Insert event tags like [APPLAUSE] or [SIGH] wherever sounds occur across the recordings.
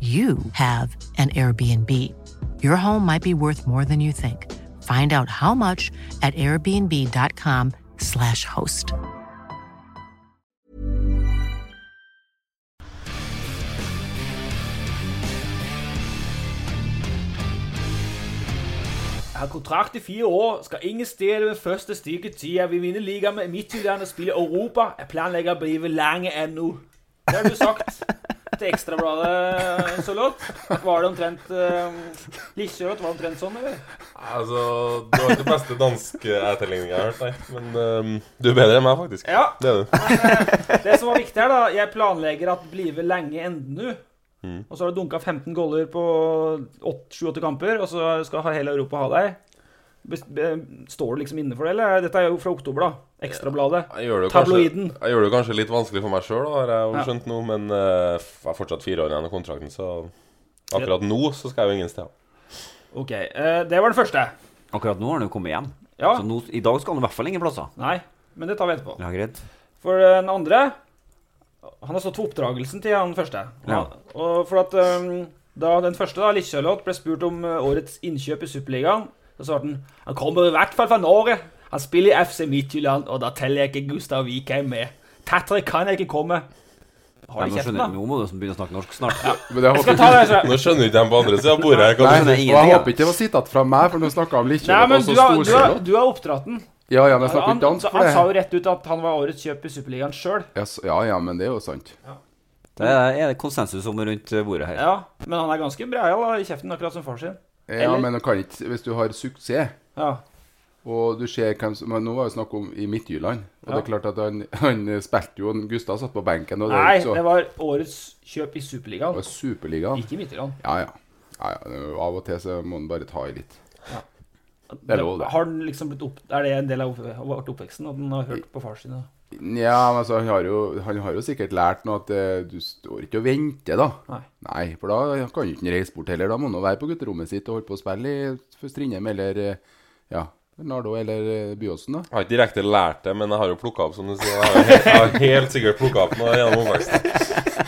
you have an Airbnb. Your home might be worth more than you think. Find out how much at airbnb.com/slash host. Har kontrakt i fire år, skal ingen steder ved første stykketid. Jeg vil vinne ligaen med Midtjylland og spille Europa. Jeg planlegger å bli lenge ennå. Det har du sagt til Ekstrabladet så låt. Var det omtrent uh, Likkjørot var omtrent sånn, eller? Altså, Du har ikke den beste danske etterligninga jeg har hørt, nei. Men um, du er bedre enn meg, faktisk. Ja. Det er du. Men, uh, det som var viktig her, da Jeg planlegger at blive lenge ennå. Mm. Og så har du dunka 15 goller på 7-8 kamper, og så skal hele Europa ha deg. Står du liksom inne for det, eller? Dette er jo fra oktober, da. Ekstrabladet. Tabloiden. kanskje, Tabloiden. jeg gjør det kanskje litt vanskelig for meg sjøl, har jeg jo Ja. skjønt nå. Men uh, jeg har fortsatt fire år igjen av kontrakten, så akkurat nå så skal jeg jo ingen steder. Ok, eh, Det var den første. Akkurat nå har han jo kommet hjem. Ja. Så nå, i dag skal han i hvert fall ingen plasser. Nei, men det tar vi etterpå. Ja, greit. For eh, den andre Han har stått for oppdragelsen til han første. Ja. Og for at um, Da den første, da, Likkjølot, ble spurt om eh, årets innkjøp i Superligaen, så svarte han Han kommer i hvert fall fra Norge. Han spiller i FC Midtjylland, og da teller jeg ikke Gustav Vikheim med. Tettere kan jeg ikke komme. Har Nei, de nå, kjeften, jeg da? noe nå må du begynne å snakke norsk snart. [LAUGHS] Men jeg Jeg skal ta det. Nå skjønner ikke de på andre sida av bordet her Nei, nei, og jeg håper ikke det var sitat fra meg, for nå snakka om Nei, Likkjørot men og du så har, du, har, du har oppdratt den. Ja, ja, men jeg snakker ikke dansk for det. han sa jo rett ut at han var årets kjøp i Superligaen sjøl. Ja, Ja, ja, men det er jo sant. Det er det konsensus om rundt bordet her. Ja, men han er ganske breial i kjeften, akkurat som far sin. Ja, Eller- men du kan ikke Hvis du har suksess Ja. Og du ser hvem som men Nå var det snakk om i Midtjylland. Og det er klart at han, han spilte jo Gustav satt på benken. Og det, Nei, så, det var årets kjøp i det Superligaen. var Superligaen. Ikke i Midtjylland. Ja, ja. ja, ja. det Av og til så må han bare ta i litt. Det er lov, det. Har den liksom blitt opp, er det en del av opp- av oppveksten at den har hørt på far sin? da? Ja, men altså, han har jo, han har jo sikkert lært nå at eh, du står ikke og venter, da. Nei. for da kan jo ikke han reise bort heller. Da må han jo være på gutterommet sitt og holde på å spille i Strindheim eller eh, ja, Nardo eller eh, Byåsen, da. Jeg har ikke direkte lært det, men jeg har jo plukka opp, som du sier. Jeg har, helt, jeg har helt sikkert plukka opp noe gjennom oppveksten.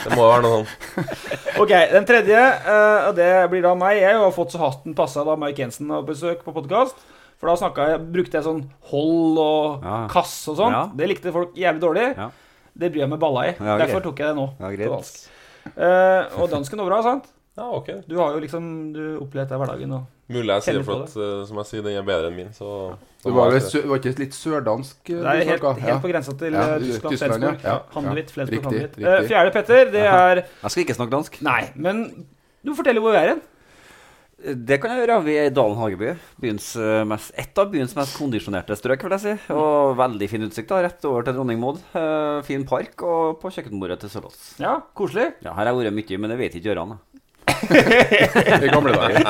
Det må være noe sånn. Ok, den tredje, eh, og det blir da meg. Jeg har fått så hatten passa da Mark Jensen har besøk på podkast. For da snakket jeg, brukte jeg sånn hold og Ja. kass og sånt. Ja. Det likte folk jævlig dårlig. Ja. Det bryr jeg meg balla i. Derfor tok jeg det nå. Ja, på dansk. Eh, og dansken var bra, sant? Ja, ok. Du har jo liksom Du opplevd det i hverdagen. Og Mulig jeg sier for at, eh, som jeg sier, den er bedre enn min, så, så du var, sø- var ikke litt sørdansk eh, det er du helt, helt på grensa til Ja, eh, Tyskland, Tyskland, Flensburg. ja. Ja, Flensburg, Riktig, riktig. Eh, fjerde, Petter, det er Jeg skal ikke snakke dansk. Nei, men du forteller hvor vi er hen. Det kan jeg gjøre. Vi er i Dalen Hageby. Byens, eh, mest, et av byens mest kondisjonerte strøk, vil jeg si. Og veldig fin utsikt. da, Rett over til Dronning Maud. Eh, fin park og på kjøkkenbordet til Sølås. Ja, koselig. Ja, her har jeg vært mye, men det vet ikke Gøran. [LAUGHS] I gamle dager.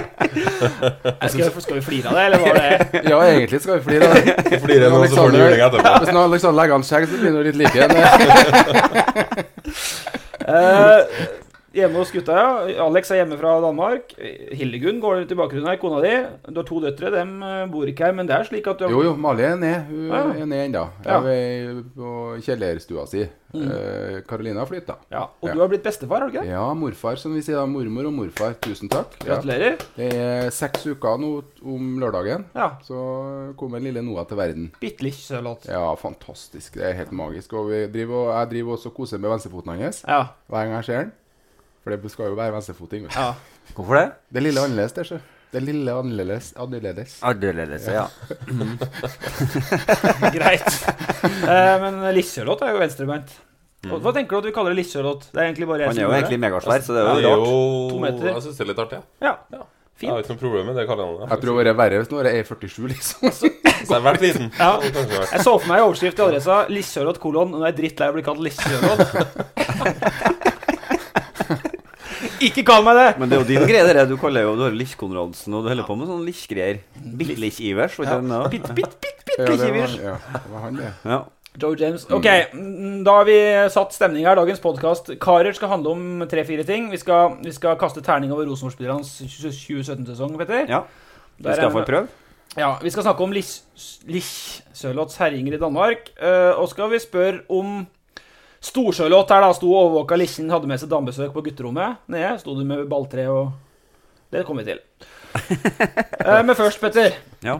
[LAUGHS] Skal, vi- skal vi flire av det, eller var det Ja, egentlig skal vi flire av det. Flire Fordi det får du juling etterpå. Hvis nå liksom legger an skjegg, så blir det litt like. igjen. [LAUGHS] Eh, Hjemme hos gutta, ja. Alex er hjemme fra Danmark. Hildegunn går til i bakgrunnen her, kona di. Du har to døtre, dem eh, bor ikke her, men det er slik at du har Jo, jo, Mali er ned. Hun Ja. er ned ennå. Ja. På kjellerstua si. Eh, Karolina har flytta. Ja, Og du har blitt bestefar, har du ikke det? Ja, morfar, som vi sier da. Mormor og morfar. Tusen takk. Gratulerer. Det er seks uker nå om lørdagen. Ja. Så kommer lille Noah til verden. Bitte litt sølott. Ja, fantastisk. Det er helt magisk. Og vi driver, og jeg driver også og koser med venstrefoten hans Ja. hver gang jeg ser den. For det skal jo være venstrefoting. ja. Hvorfor det? Det lille annerledes, det, så. Det lille annerledes. annerledes. Annerledes, ja. [LAUGHS] Greit. Eh, men Lissølott er jo venstrebeint. Og Hva tenker du at vi kaller det Lissølott? Det er egentlig bare jeg Han som er jo gjør egentlig det. megasvær, så det er er jo rart. jo To meter. Jeg syns det er litt artig. Ja. Ja. Jeg har ikke noe problem med det kallenavnet. Jeg tror det hadde vært verre hvis nå er 47, liksom. [LAUGHS] Så jeg har vært liten. Ja. Vært. Jeg så for meg i overskrift i adressa 'Lissølott kolon'. Nå er jeg drittlei av å bli kalt Lissølott. [LAUGHS] Ikke kall meg det! Men det er jo din greie, det. Du kaller jo Du har Lich-Konradsen, og du holder på med sånne Lich-greier. Bitte-Lich-Ivers. Ja. Bitt, bitt, bitt, bitt, Ja, det Lich-Ivers. ja, det var han, det. Ja. Joe James. Ok, mm, da har vi satt stemning her. Dagens podkast Karer skal handle om tre-fire ting. Vi skal, vi skal kaste terning over Rosenborg-spillernes 2017-sesong, Petter. ja. Vi skal få en prøv. Ja, Vi skal snakke om Lich Sørloths herjinger i Danmark. eh, og skal vi spørre om Storsørloth her da sto og overvåka Lichen, hadde med seg damebesøk på gutterommet nede. Sto du med balltre og Det kommer vi til. [LAUGHS] Eh, men først, Petter. Ja.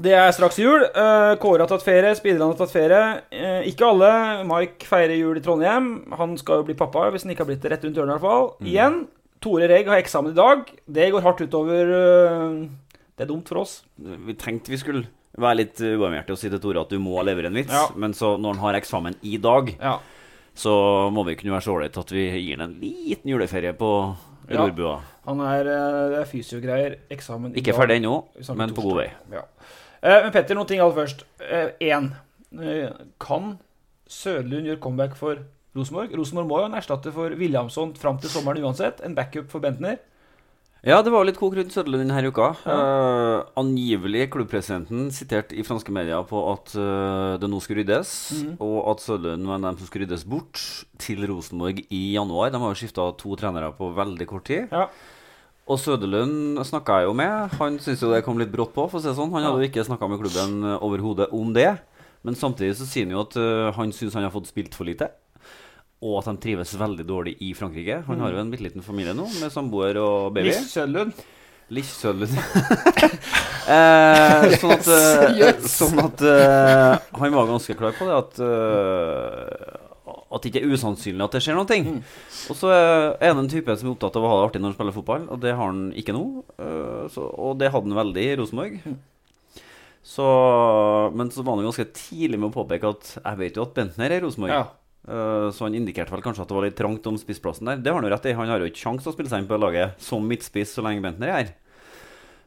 Det er straks jul. Uh, Kåre har tatt ferie, spillerne har tatt ferie. Eh, ikke alle. Mike feirer jul i Trondheim. Han skal jo bli pappa, hvis han ikke har blitt det rett rundt hjørnet. i hvert fall. Igjen. Tore Regg har eksamen i dag. Det går hardt utover eh, Det er dumt for oss. Vi tenkte vi skulle være litt uh, uvarmhjertige og si til Tore at du må levere en vits, Ja. men så når han har eksamen i dag, Ja. Så må vi kunne være så ålreite at vi gir ham en liten juleferie på Ja. Han er, eh, det er fysiogreier. Eksamen Ikke ferdig ennå, men på god vei. Ja. Eh, men Petter, noen ting aller først. Én. kan Søderlund gjøre comeback for Rosenborg? Rosenborg må jo ha en erstatter for Williamson fram til sommeren uansett. En backup for Bentner. Ja, det var litt kok rundt Søderlund denne uka. Eh, angivelig klubbpresidenten sitert i franske medier på at uh, det nå skulle ryddes, Mhm. og at Søderlund var dem som skulle ryddes bort til Rosenborg i januar. De har jo skifta to trenere på veldig kort tid. Ja. Og Søderlund snakka jeg jo med. Han syntes jo det kom litt brått på. for å si sånn. Han hadde jo ikke snakka med klubben eh, overhodet om det. Men samtidig så sier han jo at uh, han syns han har fått spilt for lite. Og at de trives veldig dårlig i Frankrike. Han har jo en bitte liten familie nå, med samboer og baby. Liss Sølund. Liss Sølund. [LAUGHS] [LAUGHS] eh, sånn at, yes. sånn at eh, han var ganske klar på det at eh, At det ikke er usannsynlig at det skjer noe. Mm. Og så er han en type som er opptatt av å ha det artig når han spiller fotball, og det har han ikke nå. Eh, så, og det hadde han veldig i Rosenborg. Mm. Så, men så var han ganske tidlig med å påpeke at jeg vet jo at Bentner er i Rosenborg. Ja. Eh, Så han indikerte vel kanskje at det var litt trangt om spissplassen der. Det har han jo rett i. Han har jo ikke sjanse til å spille seg inn på laget som midtspiss så lenge Bentner er her.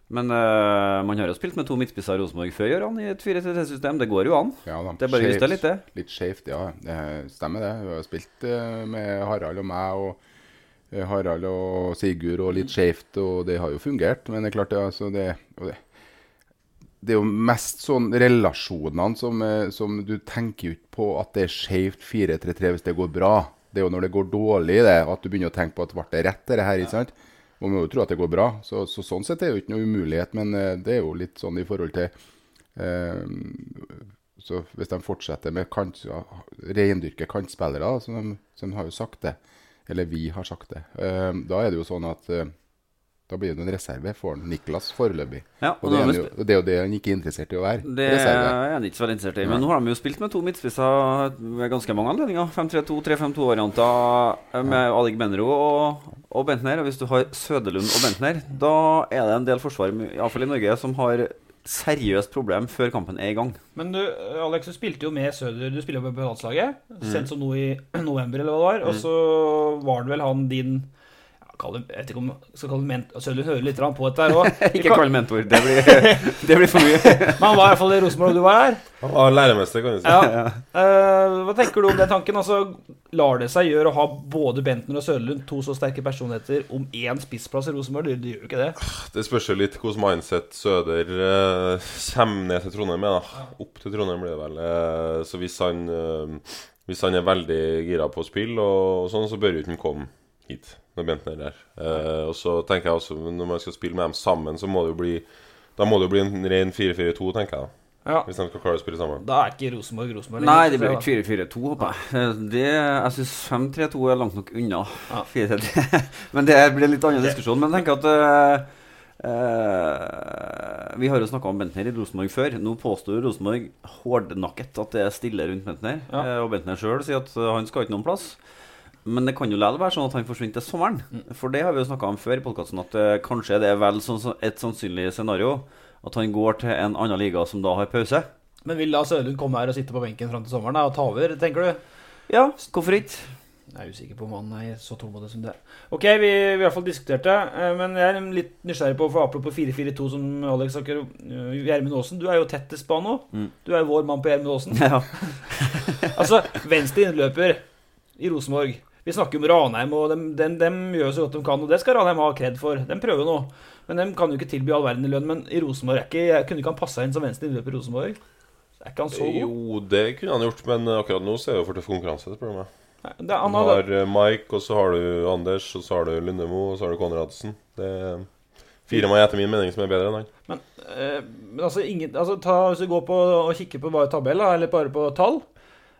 Men uh, man har jo spilt med to midtspisser i Rosenborg før, gjør han, i et 4-3-3-system. Det går jo an. Ja, da. Det er bare å litt, det. Litt skjevt, ja. Det stemmer det. Vi har spilt eh, med Harald og meg og Harald og Sigurd og litt skjevt, og det har jo fungert. Men det er klart, det, altså, det, det, det er jo mest sånn relasjonene som, eh, som du tenker jo ikke på at det er skjevt 4-3-3 hvis det går bra. Det er jo når det går dårlig, det, at du begynner å tenke på at ble det rett, det her. ikke sant? Man må jo tro at det går bra. Så, så sånn sett er det jo ikke noe umulighet, men eh, det er jo litt sånn i forhold til eh, så hvis de fortsetter med kant, ja, reindyrke kantspillere, som de, som de har jo sagt det, eller vi har sagt det, eh, da er det jo sånn at eh, da blir det en reserve for Niklas foreløpig. Ja, og og det er, jo, det er jo det han ikke er interessert i å være. Det reserve. er han ikke så veldig interessert i. Men nå har de jo spilt med to midtspisser ved ganske mange anledninger. 5-3-2, 3-5-2-varianter med Alig Benro og, og Bentner. Og hvis du har Sødelund og Bentner, da er det en del forsvar, iallfall i Norge, som har seriøst problem før kampen er i gang. Men du, Alex, du spilte jo med Søder Du spiller jo på landslaget. Sendt som nå i [CLEARS THROAT] november, eller hva det var. Og så var det vel han din ja, Jeg vet ikke om skal kalle ment... Søder hører litt på dette her òg. [LAUGHS] Ikke kall mentor, det blir, [LAUGHS] det blir for mye. [LAUGHS] Men han var i hvert fall i Rosenborg, og du var her. Han var læremester, kan du si. Ja. Uh, hva tenker du om den tanken? Altså, lar det seg gjøre å ha både Bentner og Sølund, to så sterke personligheter, om én spissplass i Rosenborg? Det, det gjør jo ikke det. Det spørs jo litt hvordan mindset Søder uh, kommer ned til Trondheim med. da Opp til Trondheim blir det vel. Uh, så hvis han, hvis han er veldig gira på spill, og sånn, så bør jo ikke han komme hit med Bentner der. Eh, og så tenker jeg også når man skal spille med dem sammen, så må det jo bli Da må det jo bli en ren 4-4-2, tenker jeg. Ja. Hvis de skal klare å spille sammen. Da er ikke Rosenborg Rosenborg Nei, det blir ikke 4-4-2, håper jeg. Eh, Det, jeg syns 5-3-2 er langt nok unna Ja. 4-3-3. [LAUGHS] Men det blir en litt annen diskusjon. Men jeg tenker at uh, eh, Vi har jo snakka om Bentner i Rosenborg før. Nå påstår Rosenborg hårdnakket at det er stille rundt Bentner. Ja. Og Bentner sjøl sier at han skal ikke noen plass. Men det kan jo likevel være sånn at han forsvinner til sommeren. For det har vi jo snakka om før i podkasten, at uh, kanskje det er vel sånn, et sannsynlig scenario at han går til en annen liga som da har pause. Men vil da Sørlund komme her og sitte på benken fram til sommeren da, og ta over, tenker du? Ja, hvorfor ikke? Jeg er usikker på om han er så tålmodig som det. Ok, vi, vi har i hvert fall diskutert det, eh, men jeg er litt nysgjerrig på, for apropos 4-4-2 som Alex snakker eh, Gjermund Aasen, du er jo tettest på han nå. Mm. Du er jo vår mann på Gjermund Aasen. Ja. [LAUGHS] Altså, venstre innløper i Rosenborg. Vi snakker om Ranheim, og dem, de, de, gjør så godt de kan, og det skal Ranheim ha kred for. De prøver nå. Men de kan jo ikke tilby all verden i lønn. Men i Rosenborg er ikke, jeg kunne ikke han passa inn som venstre innløper i Rosenborg? Er ikke han så god? Jo, det kunne han gjort, men akkurat nå så er det jo for tøff konkurranse. spør du meg. Nei, Det, han Du har, eh, Mike, og så har du Anders, og så har du Lundemo, og så har du Konradsen. Det er fire meg etter min mening som er bedre enn han. Men, eh, men altså, ingen, altså ta, Hvis du går på og kikker på bare tabell, eller bare på tall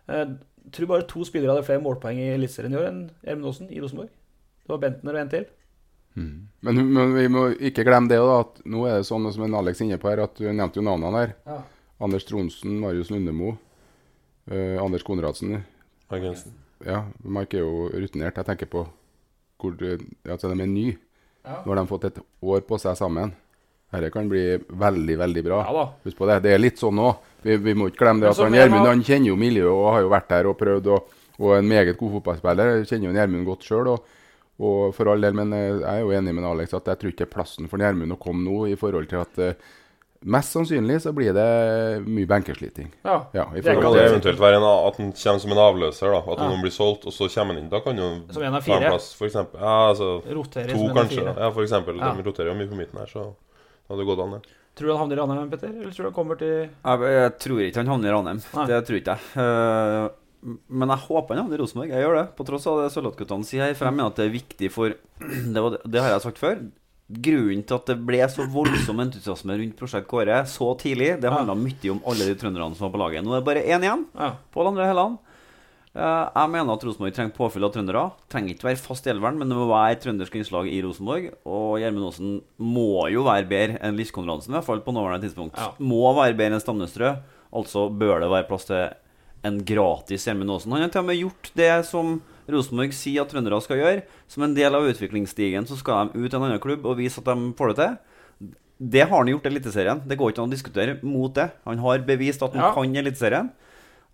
eh, Tror bare to spillere hadde flere målpoeng i Eliteserien i år enn Gjermund Aasen i Rosenborg. Det var Bentner og en til. Men, men vi må ikke glemme det da, at nå er det sånn som en Alex er inne på her, at du nevnte jo navnene her. Ja. Anders Tronsen, Marius Lundemo, eh, Anders Konradsen. Mike Jensen. Ja, Mark er jo rutinert. Jeg tenker på hvor det- altså de er nye. Ja. Nå har de fått et år på seg sammen. Dette kan bli veldig, veldig bra. Ja da. Husk på det. Det er litt sånn nå. Vi, vi må ikke glemme det at Gjermund han kjenner jo miljøet og har jo vært der og prøvd. Og, og en meget god fotballspiller. Jeg kjenner jo Gjermund godt sjøl. Og, og for all del, men eh, jeg er jo enig med Alex at jeg tror ikke det er plassen for Gjermund å komme nå, i forhold til at eh, mest sannsynlig så blir det mye benkesliting. Ja. Ja, i Det Kan det eventuelt være en, at han kommer som en avløser? da At Ja. noen blir solgt, og så kommer han inn. Da kan jo Som en av fire. plass, for eksempel. Ja, altså Roterer To, som en av kanskje. fire. Ja, for eksempel. Ja. De roterer jo mye på midten her, så det hadde gått an, det. Tror du han havner i Ranheim, Petter? Eller tror du han kommer til Jeg, jeg tror ikke han havner i Ranheim. Det tror ikke jeg. Eh, men jeg håper han havner i Rosenborg. Jeg gjør det, på tross av det Sørloth-guttene sier her. For jeg mener at det er viktig for [CLEARS THROAT] det, var, det har jeg sagt før. Grunnen til at det ble så voldsom entusiasme rundt Prosjekt Kåre så tidlig, det handla mye om alle de trønderne som var på laget. Nå er det bare én igjen. Ja. Pål André Helland. Eh, jeg mener at Rosenborg trenger påfyll av trøndere. Trenger ikke være fast i elveren, men det må være trøndersk innslag i Rosenborg. Og Gjermund Aasen må jo være bedre enn Lis i hvert fall på nåværende tidspunkt. Ja. Må være bedre enn Stamnestrø. Altså bør det være plass til en gratis Gjermund Aasen. Han har til og med gjort det som Rosenborg sier at trøndere skal gjøre. Som en del av utviklingsstigen så skal de ut til en annen klubb og vise at de får det til. Det har han gjort i Eliteserien. Det går ikke an å diskutere mot det. Han har bevist at han Ja. kan Eliteserien.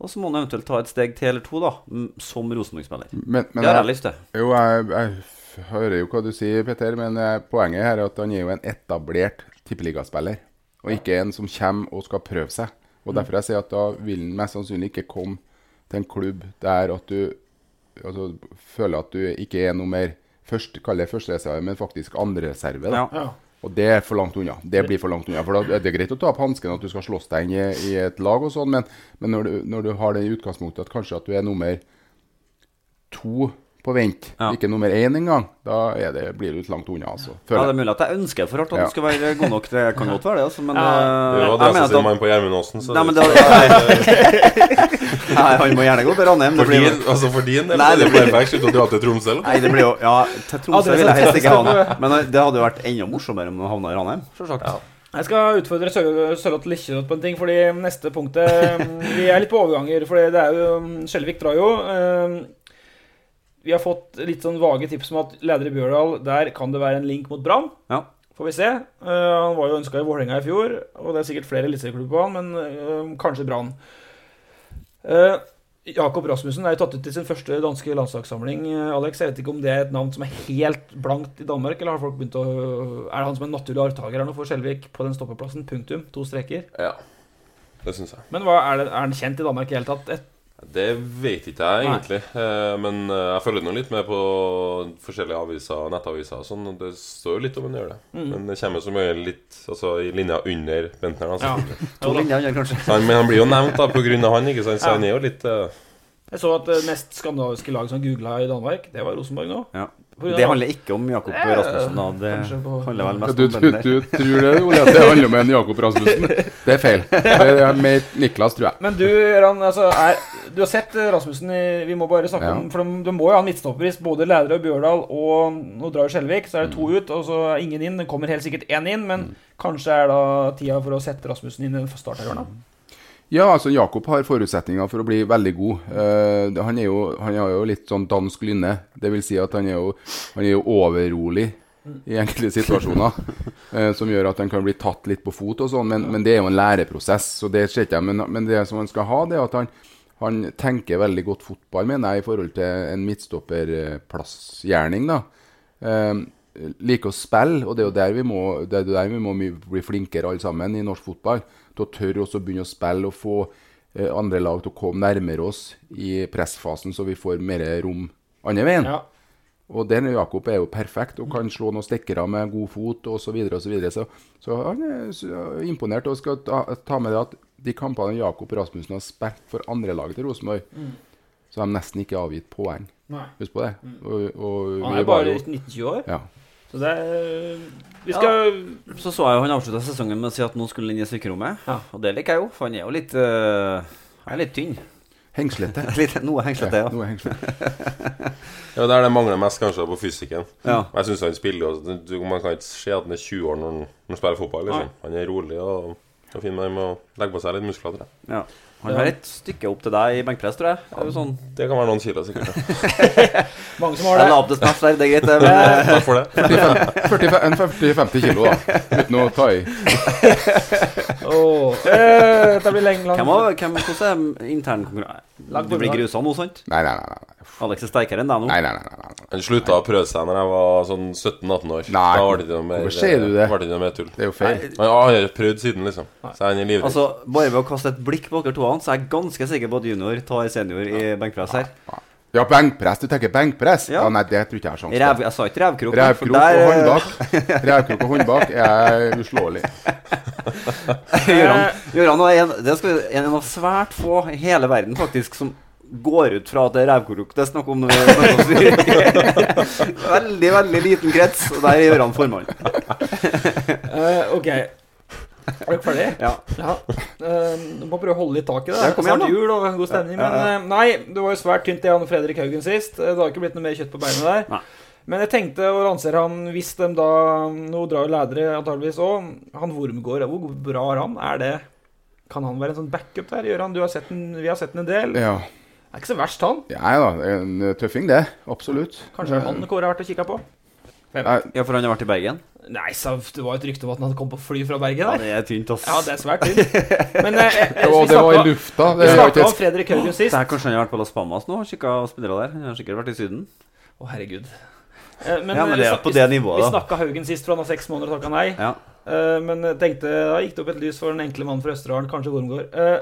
Og så må han eventuelt ta et steg til eller to, da, som Rosenborg-spiller. Men, men Det har jeg- jeg lyst til. Jo, jeg, jeg hører jo hva du sier, Petter, men eh, poenget her er at han er jo en etablert tippeligaspiller. Og ikke en som kommer og skal prøve seg. Og Derfor jeg sier at da vil han mest sannsynlig ikke komme til en klubb der at du altså, føler at du ikke er noe mer først, kall det førstereserve, men faktisk andrereserve. Ja. Ja. Og det er for langt unna. Det blir for langt unna. For da, Det er greit å ta opp hansken at du skal slåss deg inn i, i et lag, og sånn, men, men når, du, når du har det i utgangspunktet at kanskje at du er nummer to på vent, Ja. ikke nummer én engang, da er det, blir du ikke langt unna. altså. Ja, Det er mulig at jeg ønsker for hardt at Ja. han skal være god nok. Det kan godt være det, altså, men Ja. eh, Det jeg var mener det som mann på Gjermund Aasen. Så Nei, men det, [LAUGHS] Nei, han må gjerne gå til Ranheim. For, din, jo altså for din del Nei, er det det blir- perfekt slutt å dra til Tromsø. eller? Nei, det blir jo Ja, til Tromsø vil jeg helst ikke ha han. Men det hadde jo vært enda morsommere om han havna i Ranheim. Selvsagt. Jeg skal utfordre Sør- Sørloth Likkjøtt på en ting, fordi neste punktet Vi er litt på overganger, for det er jo Skjelvik drar jo. Vi har fått litt sånn vage tips om at leder i Bjørdal, der kan det være en link mot Brann. Ja. Får vi se. Uh, han var jo ønska i Vålerenga i fjor, og det er sikkert flere eliteserieklubber på han, men uh, kanskje Brann. Uh, Jakob Rasmussen er jo tatt ut til sin første danske landslagssamling. Alex, jeg vet ikke om det er et navn som er helt blankt i Danmark, eller har folk begynt å Er det han som er naturlig arvtaker her nå for Skjelvik på den stoppeplassen? Punktum. To streker. Ja, det syns jeg. Men hva, er, det, er han kjent i Danmark i hele tatt? Et, Det vet ikke jeg egentlig. Nei. men eh, jeg følger nå litt med på forskjellige aviser, nettaviser og sånn. Det står jo litt om han gjør det. Mm. Men det kommer som regel litt altså, i linja under Bentner. Altså. ja. [LAUGHS] To linjer, under, kanskje. Han, men han blir jo nevnt da av han, ikke sant? Så han er jo litt uh... Jeg så at det mest skandinaviske lag som googla i Danmark, det var Rosenborg nå. Ja. Det handler ikke om Jakob Eh, Rasmussen. Da. Det handler vel mest om du, Bender. du tror det, Ole, at det handler om en Jakob Rasmussen? Det er feil. Det er mer Niklas, tror jeg. Men du, Ran, altså, er, du har sett Rasmussen i Vi må bare snakke Ja. om For de, de må jo ha en midtstopper hvis både Lædre og Bjørdal og nå drar Skjelvik, så er det to Mm. ut, og så er ingen inn. Det kommer helt sikkert én inn, men kanskje er da tida for å sette Rasmussen inn i starterhjørnet. Ja, altså Jakob har forutsetninger for å bli veldig god. Uh, han, er jo, han har jo litt sånn dansk lynne. Det vil si at han er jo, han er jo overrolig i enkelte situasjoner. uh, [LAUGHS] som gjør at han kan bli tatt litt på fot og sånn. Men, men det er jo en læreprosess, så det ser ikke jeg. Men, men det som han skal ha, det er at han, han tenker veldig godt fotball, mener jeg, i forhold til en midtstopperplassgjerning. da. Uh, liker å spille, og det er jo der vi må, det er der vi må bli flinkere alle sammen i norsk fotball. Til å tørre også å begynne å spille og få eh, andre lag til å komme nærmere oss i pressfasen, så vi får mer rom andre veien. Ja. Og den Jakob er jo perfekt og kan slå noen stikkere med god fot osv. Så, videre, og så, videre. så Så han er imponert og skal ta, ta med det at de kampene Jakob Rasmussen har spilt for andrelaget til Rosenborg, så har de nesten ikke avgitt poeng. Nei. Husk på det. Og, og Han er bare jo- 19-20 år, ja. Så det er Vi skal Så så jeg jo han avslutta sesongen med å si at nå skulle han inn i styrkerommet. Ja. Og det liker jeg jo, for han er jo litt uh, Han er litt tynn. Hengslete. [LAUGHS] Litt, noe hengslete, ja. Noe hengslete. [LAUGHS] Ja, Det er det mangler mest kanskje på fysikken. Ja. Men Jeg synes han spiller jo du, Man kan ikke se at han er 20 år når han, når han spiller fotball. liksom Han er rolig og, og fin med å legge på seg litt muskler. tror jeg. ja. Han har et stykke opp til deg i benkpress, tror jeg. Det er jo sånn Det kan være noen kilo, sikkert. [LAUGHS] Mange som har det. En opp til snaps der, det er greit, det. Men Takk for det. 45 en 40-50 kilo, da. Uten å ta i. oh, eh, dette blir lenge langt. hvem hvem, hvordan er internkonkurranse? Lag Du blir grusa nå, sant? Nei, nei, nei. nei. Alex er sterkere enn deg nå. Nei, nei, nei, nei, nei. Han slutta å prøve seg når jeg var sånn 17-18 år. Nei, da ble det noe mer, hvorfor sier du det? Ble det noe mer tull. Det er jo feil. Han han har prøvd siden, liksom. Så han er livredd. Altså, Bare ved å kaste et blikk på dere to, så er jeg ganske sikker på at junior tar senior i benkpress her. Ja, benkpress. Du tenker benkpress? Ja. Ja, Nei, det tror ikke jeg har sjanse Rev, jeg sa ikke revkrok. Revkrok der, og eh, håndbak [LAUGHS] Revkrok og håndbak er uslåelig. [LAUGHS] Gøran, Gøran er en, det skal, en av svært få i hele verden faktisk som går ut fra at det er revkrok det er snakk om. [LAUGHS] veldig, veldig liten krets, og der er Gøran formann. uh, ok. Er dere ferdig? Ja. Ja. Eh, du må prøve å holde litt tak i det. Ja, kom igjen, jul og god stemning. Men eh, nei, det var jo svært tynt det Jan Fredrik Haugen sist. Eh, Det har ikke blitt noe mer kjøtt på beinet der. Nei. Men jeg tenkte å lansere han hvis de da Nå drar jo ledere antageligvis òg. Han Wormgård, hvor bra er han? Er det Kan han være en sånn backup der? Gjør du har sett den, vi har sett den en del. Ja. Er ikke så verst, han. ja da, det en tøffing, det. Absolutt. Kanskje han Kåre har vært og kikka på? Ja, for han har vært i Bergen? Nei, så det var et rykte om at han hadde kommet på fly fra Bergen Ja, det er tynt, ass. Ja, det er svært tynt. [LAUGHS] Men eh, eh, Og det var i lufta. Vi Det var snakka om Fredrik Haugen Det sist. her Kanskje han har vært på Las Palmas nå og kikka spillere der? Han har sikkert vært i Syden. Å, herregud. Eh, Men, Ja, men det er på det nivået, da. Vi snakka Haugen sist, for han har seks måneder og takka nei. Ja. Eh, Men jeg tenkte, da gikk det opp et lys for den enkle mannen fra Østerdalen, kanskje Wormgård. Eh,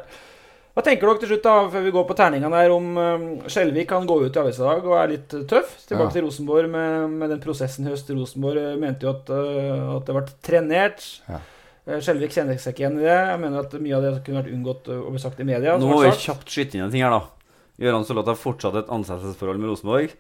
Hva tenker dere til slutt, da, før vi går på terningene her, om eh, Skjelvik kan gå ut i avisa i dag og er litt eh, tøff? Tilbake Ja. til Rosenborg med, med den prosessen i høst. Rosenborg eh, mente jo at, eh, at det ble trenert. Ja. Skjelvik kjenner seg ikke igjen i det. Jeg mener at mye av det kunne vært unngått å bli sagt i media. Nå må vi kjapt skyte inn en ting her, da. Gøran Solot har fortsatt et ansettelsesforhold med Rosenborg.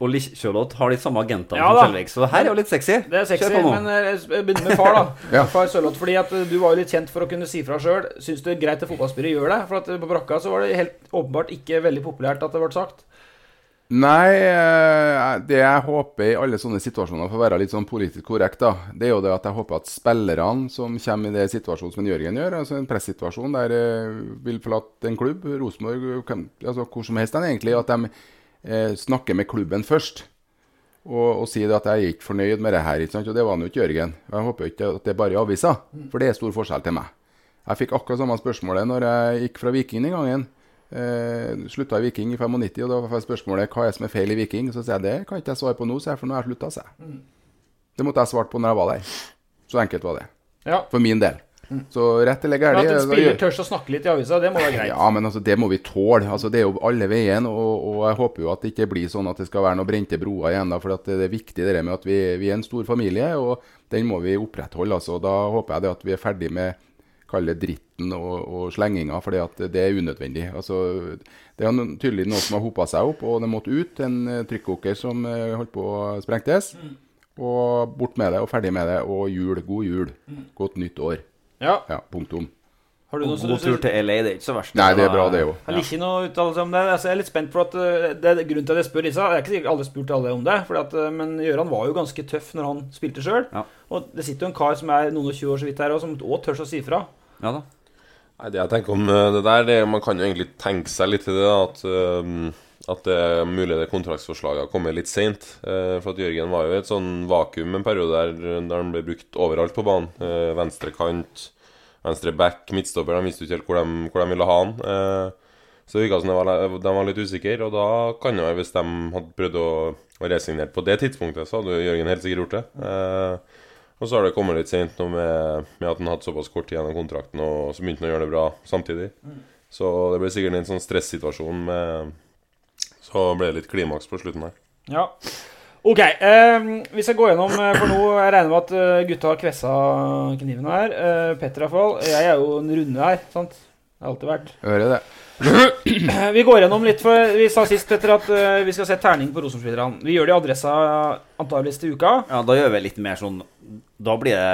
Og Charlotte har de samme agentene Ja som. Skjelvik. Så her er jo litt sexy. Det er sexy, men eh, jeg begynner med far, da. [LAUGHS] Ja. Far Sørloth, fordi at eh, Du var jo litt kjent for å kunne si fra sjøl. Syns du det er greit at fotballspillere gjør det? For at eh, på brakka så var det helt åpenbart ikke veldig populært at det ble sagt. Nei, eh, det jeg håper i alle sånne situasjoner, for å være litt sånn politisk korrekt, da, det er jo det at jeg håper at spillerne som kommer i det situasjonen som Jørgen gjør, altså en pressituasjon der eh, vil forlate en klubb, Rosenborg, altså hvor som helst, den egentlig, at de eh, snakker med klubben først. Og, og sier at jeg er ikke fornøyd med det her. ikke sant? Og det var jo ikke Jørgen. Jeg håper ikke at det er bare i avisa, for det er stor forskjell til meg. Jeg fikk akkurat samme spørsmålet når jeg gikk fra Viking den gangen. Eh, slutta i Viking i 95, og da var spørsmålet hva er det som er feil i Viking. Så sier jeg det kan ikke jeg svare på nå, sier jeg, for nå har jeg slutta. Det måtte jeg svart på når jeg var der. Så enkelt var det. Ja. For min del. Så rett eller galt at en spiller tør å snakke litt i avisa, det må være greit. ja, men altså, det må vi tåle. Altså, det er jo alle veien, og, og jeg håper jo at det ikke blir sånn at det skal være noen brente broer igjen. da, For at det er viktig det med at vi, vi er en stor familie, og den må vi opprettholde. altså. Da håper jeg det at vi er ferdig med kalle dritten og, og slenginga, for det er unødvendig. Altså, det er tydelig noe som har hopa seg opp, og det måtte ut. En eh, trykkoker som eh, holdt på å sprengtes. Og bort med det, og ferdig med det. Og jul. God jul. Godt nytt år. Ja. Ja, punktum. Har du noe God tur til LA, det er ikke så verst. Nei, det er bra, det òg. Har ikke noe uttalelse om det. Altså, jeg er litt spent på at uh, det er Grunnen til at jeg spør disse, jeg er ikke sikkert alle spurt alle om det. At, uh, men Gøran var jo ganske tøff når han spilte sjøl. Ja. Og det sitter jo en kar som er noen og tjue år så vidt her, og som òg tør å si fra. Ja da. Nei, det jeg tenker om eh, det der, det, man kan jo egentlig tenke seg litt til det. da, At, eh, at det er mulig det kontraktsforslaget har kommet litt seint. For at Jørgen var jo i et sånn vakuum en periode der, der han ble brukt overalt på banen. Eh, Venstre kant, venstre back, midtstopper. De visste jo ikke helt hvor de, hvor de ville ha han. Eh, Så det virka som de var, de var litt usikre. Og da kan det være, hvis de hadde prøvd å, å resignere på det tidspunktet, så hadde Jørgen helt sikkert gjort det. Eh, og så har det kommet litt seint med, med at han hadde såpass kort tid gjennom kontrakten, og så begynte han å gjøre det bra samtidig. Så det ble sikkert en sånn stressituasjon med Så ble det litt klimaks på slutten her. Ja. Ok, eh, vi skal gå gjennom eh, For nå jeg regner med at eh, gutta har kvessa kniven her. Eh, Petter iallfall. Jeg er jo en runde her, sant? Det har alltid vært. Hører det. [CLEARS THROAT] Vi går gjennom litt, for vi sa sist Petter, at eh, vi skal se terning på Rosenborg-spillerne. Vi gjør det i adressa antageligvis til uka. Ja, da gjør vi litt mer sånn Da blir det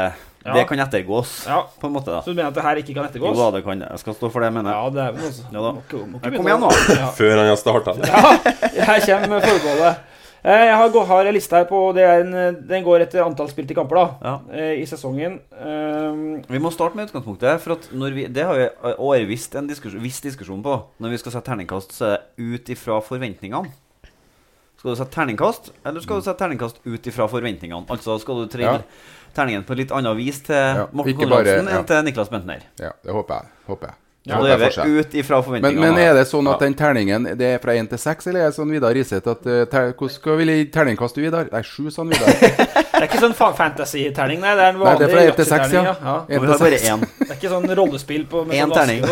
Ja. Det kan ettergås, Ja. på en måte. da Så du mener at det her ikke kan Jo ettergås? da, det kan. Jeg skal stå for det, mener jeg. Ja, det er vel altså. Ja da. Må må begynne kom igjen nå. [LAUGHS] Ja. Før han har starta. Ja, her kommer forbeholdet. Eh, Jeg har, har en liste her på det er en, Den går etter antall spilte kamper da Ja. eh, i sesongen. Um, Vi må starte med utgangspunktet. For at når vi, Det har vi årvisst en diskusjon, viss diskusjon på. Når vi skal sette terningkast, så er det ut ifra forventningene. Skal du sette terningkast, eller skal du sette terningkast ut ifra forventningene? Altså skal du trille Ja. Terningen på et litt annet vis til Ja, Morten Konradsen ja. enn til Niklas Bentner. Ja, det håper jeg. Håper jeg. Ja, det jeg vi ut ifra Men, forventningene. men er det sånn at Ja. den terningen det er fra 1 til 6, eller er det sånn Vidar Riseth at uh, ter, Hvordan skal vi terningkaste Vidar? Nei, 7, sånn Vidar. [LAUGHS] det er ikke sånn fa- fantasy-terning, nei. Det er en Nei, det vanlig er fra 1 til 6, jakteterning, ja. ja. Og vi har bare seks. én. [LAUGHS] Det er ikke sånn rollespill på med En sånn terning.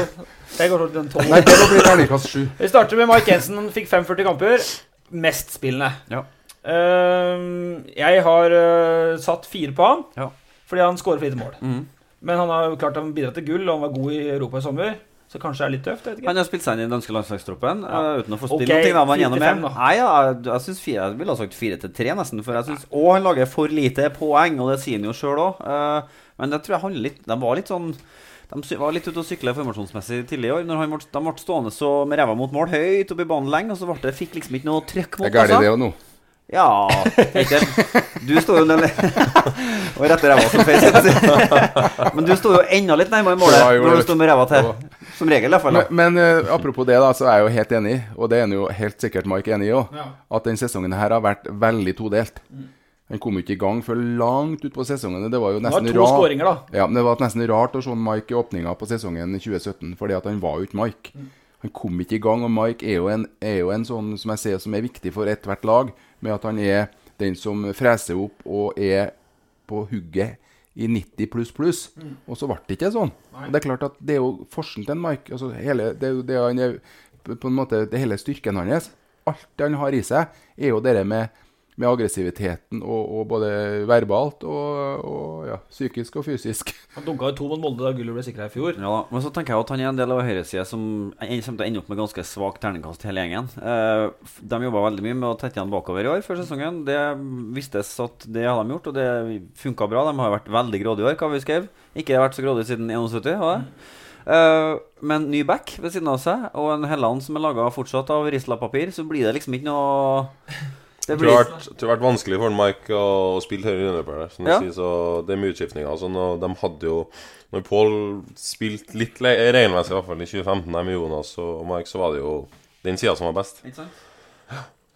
Det går til den tolv. Nei, det må bli terningkast 7. Vi starter med Mike Jensen. Han fikk 45 kamper. Mest spillende. Ja. Ehm, jeg har eh, satt fire på han Ja. fordi han skårer for lite mål. Mm. Men han har jo klart å bidra til gull, og han var god i Europa i sommer. Så kanskje det er litt tøft. Jeg vet Han har spilt seg inn i den danske landslagstroppen Ja. uh, uten å få spille okay, noe. Gjennom fem, Nei, ja, jeg, jeg synes fire, jeg ville ha sagt fire til tre, nesten. For jeg synes, Og han lager for lite poeng, og det sier han jo sjøl òg. men det tror jeg handler litt De var litt sånn de var litt ute og sykle formasjonsmessig tidlig i år. Når han ble, de ble stående så med ræva mot mål høyt oppe i banen lenge, og så ble det, fikk liksom ikke noe trøkk Det mot er gærent, det òg nå. Ja Peter, du står jo nede [LAUGHS] og retter ræva som si. Men du står jo enda litt nærmere målet Ja, når du står med ræva til. Som regel, i hvert fall. Men, men uh, apropos det, da, så er jeg jo helt enig, og det er jo helt sikkert Mike enig i òg, Ja. at den sesongen her har vært veldig todelt. Han kom jo ikke i gang før langt utpå sesongen. Det var jo nesten, det nesten to rart. da. Ja, men Det var nesten rart å se Mike i åpninga på sesongen 2017, fordi at han var jo ikke Mike. Han kom ikke i gang, og Mike er jo en, er jo en sånn som jeg ser som er viktig for ethvert lag, med at han er den som freser opp og er på hugget i 90 pluss pluss. Og så ble det ikke sånn. Og det er klart at det er jo forskjellen til en Mike. Altså hele, det er jo det han er på en måte det hele styrken hans. Alt han har i seg, er jo det med med aggressiviteten, og, og både verbalt og, og ja, psykisk og fysisk. [LAUGHS] Han dunka jo to mot Molde da gullet ble sikra i fjor. Ja. Men så tenker jeg at han er en del av høyresida som en- kommer til å ende opp med ganske svak terningkast, hele gjengen. Eh, de jobba veldig mye med å tette igjen bakover i år før sesongen. Det vistes at det har de gjort, og det funka bra. De har vært veldig grådige i år, hva vi skrev. Ikke vært så grådige siden 71, har det. Eh, men ny back ved siden av seg, og en Helland som er laga fortsatt av Risla-papir, så blir det liksom ikke noe Det blir har vært, det har vært vanskelig for Mike å spille høyre underpar. Som du Ja. sier, så det mye utskiftninger Altså, når de hadde jo Når Pål spilte litt regelmessig, i hvert fall i 2015, der med Jonas og Mike, så var det jo den sida som var best. Ikke sant?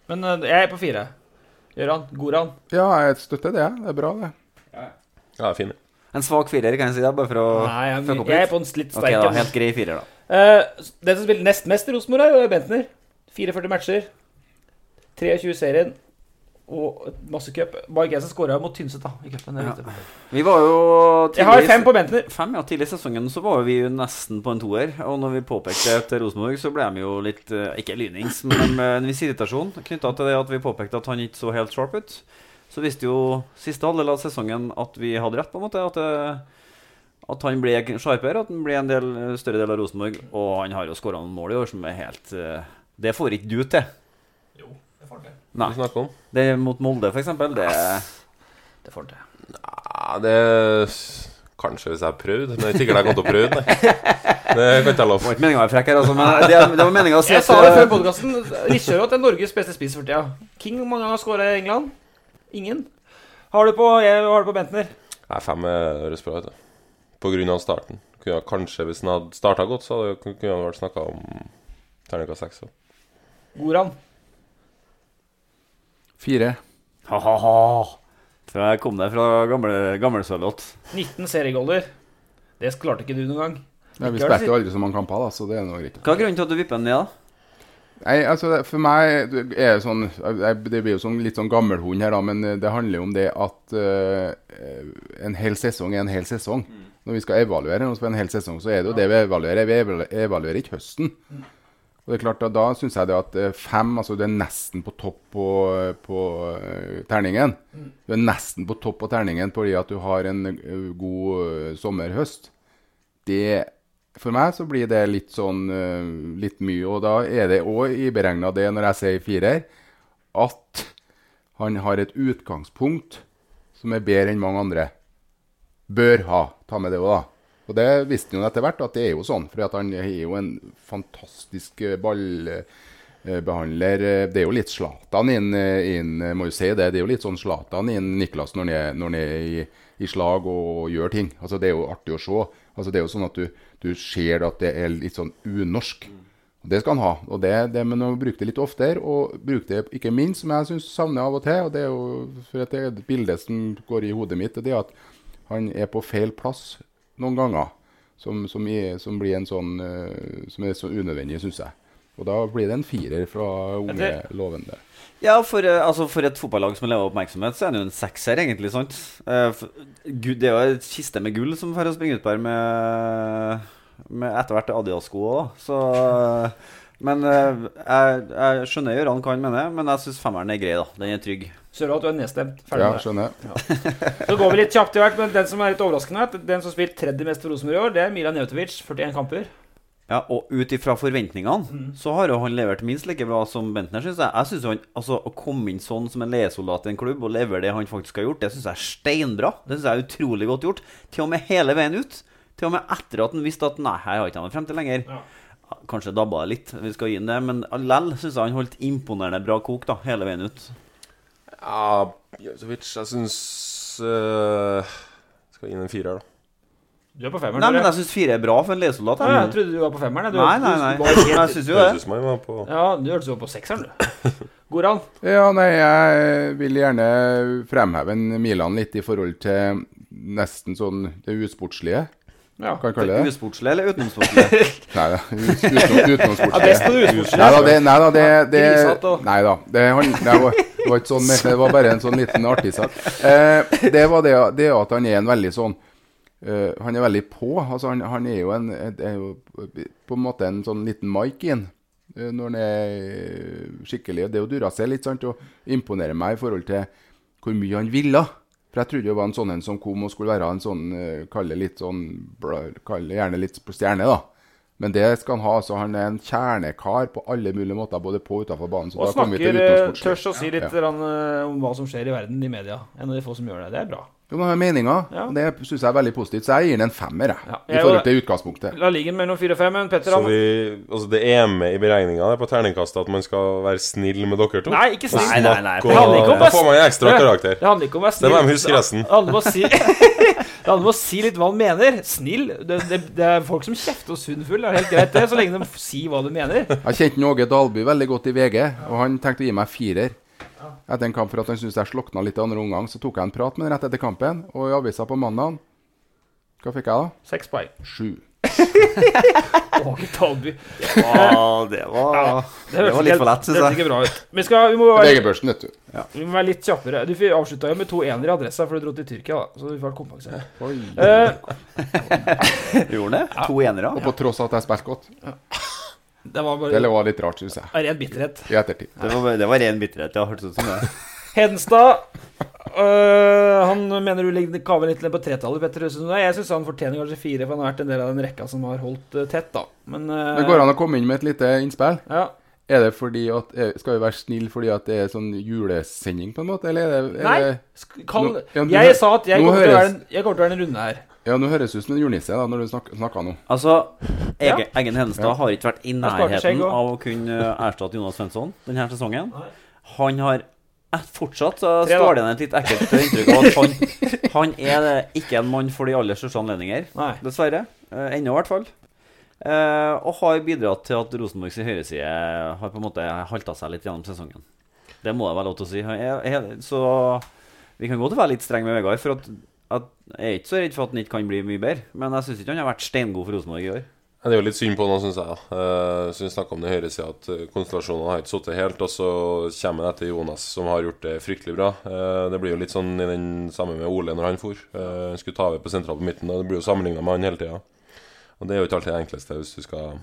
Men eh, jeg er på fire. Gøran, Goran? Ja, jeg støtter det. Det er bra, det. Ja, er fint. En svak firer, kan jeg si. Det, bare for å Nei, jeg, fucke opp jeg er på en litt sterk sterk da. Helt grei firer, da. Uh, Den som spiller nest mest i Rosenborg, er Bentner. 44 matcher. 23 i serien. Og masse cup. Jensen skåra mot Tynset da, i cupen. Ja. Vi var jo Jeg har fem på Bentner. Fem, ja. Tidlig i sesongen så var vi jo nesten på en toer. Og når vi påpekte det til Rosenborg, så ble de jo litt eh, Ikke lynings, men en viss irritasjon knytta til det at vi påpekte at han ikke så helt sharp ut. Så visste jo siste halvdel av sesongen at vi hadde rett, på en måte. At, det, At han ble sharpere, at han ble en del, større del av Rosenborg. Og han har jo skåra noen mål i år som er helt eh, Det får ikke du til. Jo, det får han til. Nei. Vi snakker om. Det mot Molde, f.eks. Det Det får han til. Nei, det Kanskje hvis jeg har prøvd, men jeg er sikkert jeg kommer til å prøve, nei. Det kan ikke jeg love. var ikke meninga å være frekk her, altså, men det, det var meninga å si Jeg sa det før eh, podkasten. Rikkjørot er Norges beste spiss for tida. King, hvor mange ganger har skåra i England? Ingen. Har du på, jeg, har du på Bentner? Nei, fem er høres bra ut. det. På grunn av starten. Kunne jeg kanskje, Hvis den hadde starta godt, så hadde kunne han vært snakka om terningkast seks. Goran? Fire. Ha-ha-ha. Tror jeg kom der fra gamle, gammelsølott. 19 seriegoller. Det klarte ikke du noen gang. Ja, vi spilte jo aldri så mange kamper, da, så det er noe greit. Hva er grunnen til at du vipper den ned, da? Nei, altså For meg er det sånn jeg- Det blir jo sånn, litt sånn gammelhund her, da, men eh, det handler jo om det at uh, en hel sesong er en hel sesong. Når vi skal evaluere noe for en hel sesong, så er det jo det vi evaluerer. Vi evaluerer, evaluerer ikke høsten. Og det er klart, Da, da syns jeg det at eh, fem altså Du er nesten på topp på, på eh, terningen. Du er nesten på topp på terningen fordi at du har en eh, god sommerhøst. Det for meg så blir det litt sånn eh, litt mye. Og da er det òg iberegna det når jeg sier firer, at han har et utgangspunkt som er bedre enn mange andre. Bør ha. Ta med det òg, da. Og det visste han jo etter hvert at det er jo sånn. For han er jo en fantastisk eh, ballbehandler. Det er jo litt Zlatan inn, inn, må jo si det. Det er jo litt sånn Zlatan inn Niklas når han er, han er i, i slag og gjør ting. Altså Det er jo artig å se. Altså Det er jo sånn at du, du ser at det er litt sånn unorsk. Og Det skal han ha. og det, det Men å bruke det litt oftere, og bruke det ikke minst, som jeg syns savner av og til og Det er jo for et, et bilde som går i hodet mitt, det er at han er på feil plass noen ganger. Som, som, i, som blir en sånn uh, Som er så unødvendig, syns jeg. Og da blir det en firer fra unge lovende. Ja, for, uh, altså, for et fotballag som lever av oppmerksomhet, så er det jo en sekser, egentlig. sant? Uh, gud, det er jo et kiste med gull som får springe ut her med, med etter hvert Adidas-sko òg, så eh, Men eh, jeg, jeg skjønner Gøran hva han mener, men jeg syns femmeren er grei, da. Den er trygg. Sørholt, du er nedstemt. Ferdig Ja, med det. Ja. Så går vi litt kjapt i verk, men den som er litt overraskende, er den som spilte tredje mest for Rosenborg i år, det er Milan Neutovic. 41 kamper. Ja, Og ut ifra forventningene så har jo han levert minst like bra som Bentner, syns jeg. Jeg synes han, altså Å komme inn sånn som en leiesoldat i en klubb og levere det han faktisk har gjort, det syns jeg er steinbra. Det synes jeg er utrolig godt gjort. Til og med hele veien ut. Til og med etter at han visste at nei, her har ikke han frem til lenger. Ja. Kanskje dabba det litt, vi skal gi han det, men lell syns jeg han holdt imponerende bra kok da, hele veien ut. Ja, Jevtovic, jeg syns uh, Skal inn en firer, da. Du er på femmeren. Nei, men jeg syns fire er bra for en leiesoldat. Ja, jeg trodde du var på femmeren. Du, Nei, nei, nei. Du, du, Jeg syns jo det. Høres han var på ja, du hørtes jo på sekseren, du. Goran. Ja, nei, jeg vil gjerne fremheve en Milan litt i forhold til nesten sånn det usportslige. Ja. Kan jeg kalle det? Usportslig eller utenomsportslig? [LAUGHS] Nei da, ut- Ja, utenomsportslige. best på det usportslige. Nei da, det, nei, da, det, det Nei da. Det, han, det, var, det var ikke sånn det var bare en sånn liten artig sak. Eh, det var det, det at han er en veldig sånn uh, Han er veldig på. Altså, han, han er jo en er jo på en måte en sånn liten Mike inn. eh, Når han er skikkelig Det er jo Duracell litt, sant, og imponerer meg i forhold til hvor mye han ville. For jeg trodde det var en sånn en som kom og skulle være en sånn eh, Kalle litt sånn Kalle gjerne litt på stjerne, da. Men det skal han ha. så Han er en kjernekar på alle mulige måter, både på og utenfor banen. Så Og da kommer vi til snakker eh, tørs å si litt Ja. eh, om hva som skjer i verden i media. En av de få som gjør det. Det er bra. Jo, men har meninger, Ja. og det syns jeg er veldig positivt. Så jeg gir den en femmer, jeg. Ja, I forhold til utgangspunktet. La ligge mellom fire og fem. Men Petter Så vi, altså det er med i beregninga på terningkastet at man skal være snill med dere to? Nei, ikke snill. Nei, nei, nei. Det handler ikke om da får man ekstra Det- karakter. Det handler ikke om å være Det snill. må de huske resten. Det handler om å si, [LAUGHS] om å si litt hva han mener. Snill. Det, det, det er folk som kjefter oss hund full. Det er helt greit, det, så lenge de sier hva de mener. Jeg kjente Åge Dalby veldig godt i VG, og han tenkte å gi meg firer. Etter en kamp for at han syntes jeg slokna litt i andre omgang, så tok jeg en prat med ham rett etter kampen. Og i avisa på mandag Hva fikk jeg da? Seks poeng. Sju. [LAUGHS] Åge Dalby. Ja, det var, det var litt for lett, Det syns jeg. ikke bra ut. Vi, skal, vi, må være, VG-børsen, vet du. vi må være litt kjappere. Du avslutta jo med to enere i adressa, for du dro til Tyrkia, da. Så du får kompensere. Oi. Eh, [LAUGHS] Gjorde han det? To enere? Og på tross av at jeg spilte godt. Det var Det bare var litt rart, syns jeg. av ren bitterhet. I ettertid. Det var, det var ren bitterhet. Ja, hørtes ut som det. [LAUGHS] Hedenstad øh, han mener du ligger kaver litt ned på tretallet, Petter Husund. Jeg syns han fortjener kanskje fire, for han har vært en del av den rekka som har holdt øh, tett, da. Men øh, Det går an å komme inn med et lite innspill. Ja. Er det fordi at Skal vi være snille fordi at det er sånn julesending, på en måte? Eller er det, er Nei, kall, Nå- ja, Jeg sa at jeg kommer, til å være høres- en, jeg kommer til å være en runde her. Ja, nå høres ut som en julenisse da, når du snak, snakker nå. Altså, Egen, Ja. Henestad ja. har ikke vært i Jeg nærheten av å kunne eh, erstatte Jonas Svensson denne sesongen. Han har eh, fortsatt så står det igjen et litt ekkelt inntrykk av at han, han er ikke en mann for de aller største anledninger. Nei. Dessverre. Eh, Ennå, i hvert fall. Uh, og har bidratt til at Rosenborgs høyreside har på en måte halta seg litt gjennom sesongen. Det må det være lov til å si. Jeg, er- Så vi kan godt være litt strenge med Vegard. For at jeg er ikke så redd for at han ikke kan bli mye bedre. Men jeg syns ikke han har vært steingod for Rosenborg i år. Det er jo litt synd på noe, syns jeg. Uh, så vi snakka om det høyresida, at eh, konstellasjonene har ikke sittet helt. Og så kommer han etter Jonas, som har gjort det fryktelig bra. Eh, det blir jo litt sånn i den samme med Ole når han for. Uh, han skulle ta over på sentral på midten, og det blir jo sammenligna med han hele tida. Og det er jo ikke alltid det enkleste hvis du skal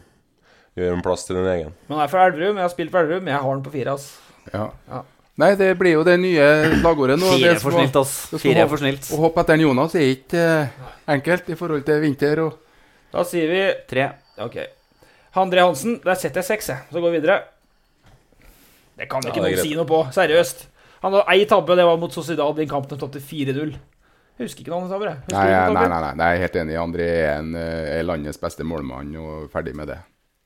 gjøre en plass til din egen. Men han er fra Elverum. Jeg har spilt for Elverum. Jeg har han på fire, ass. Ja. Ja. Nei, det blir jo det nye slagordet nå. Fire er for snilt, ass. Fire er for snilt. Å hoppe etter en Jonas er ikke eh, enkelt i forhold til vinter og Da sier vi Tre. OK. André Hansen, der setter jeg seks, jeg. Så går vi videre. Det kan Ja, ikke det er noen si noe på. Seriøst. Han hadde ei tabbe, det var mot Sociedad i en kamp de tapte 4-0. Jeg husker ikke noen tabber. jeg. Nei, nei, nei, nei, nei, jeg er helt enig. André er, en, eh, er landets beste målmann og ferdig med det.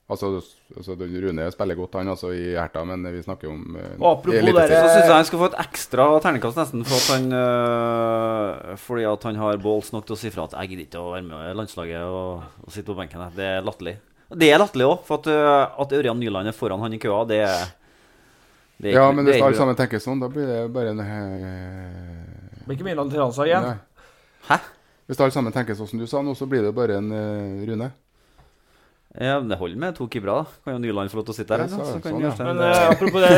Altså, altså Rune spiller godt, han altså, i Herta, men vi snakker om eh, Og apropos dere- Så syns jeg han skal få et ekstra terningkast nesten for at han uh, Fordi at han har balls nok til å si fra at 'jeg gidder ikke å være med i landslaget og, og sitte på benken'. Det er latterlig. Det er latterlig òg, for at, uh, at Ørjan Nyland er foran han i køa, det er det er Ja, men hvis alle sammen tenker sånn, da blir det bare en eh, Blir ikke Milan til landslag igjen. Nei. Hæ? Hvis alle sammen tenker sånn som du sa nå, så blir det bare en Rune. Ja, Det holder med to keepere, da. Kan jo Nyland få lov til å sitte der. Ja, så- så kan sånn, ja. Men en- eh, apropos det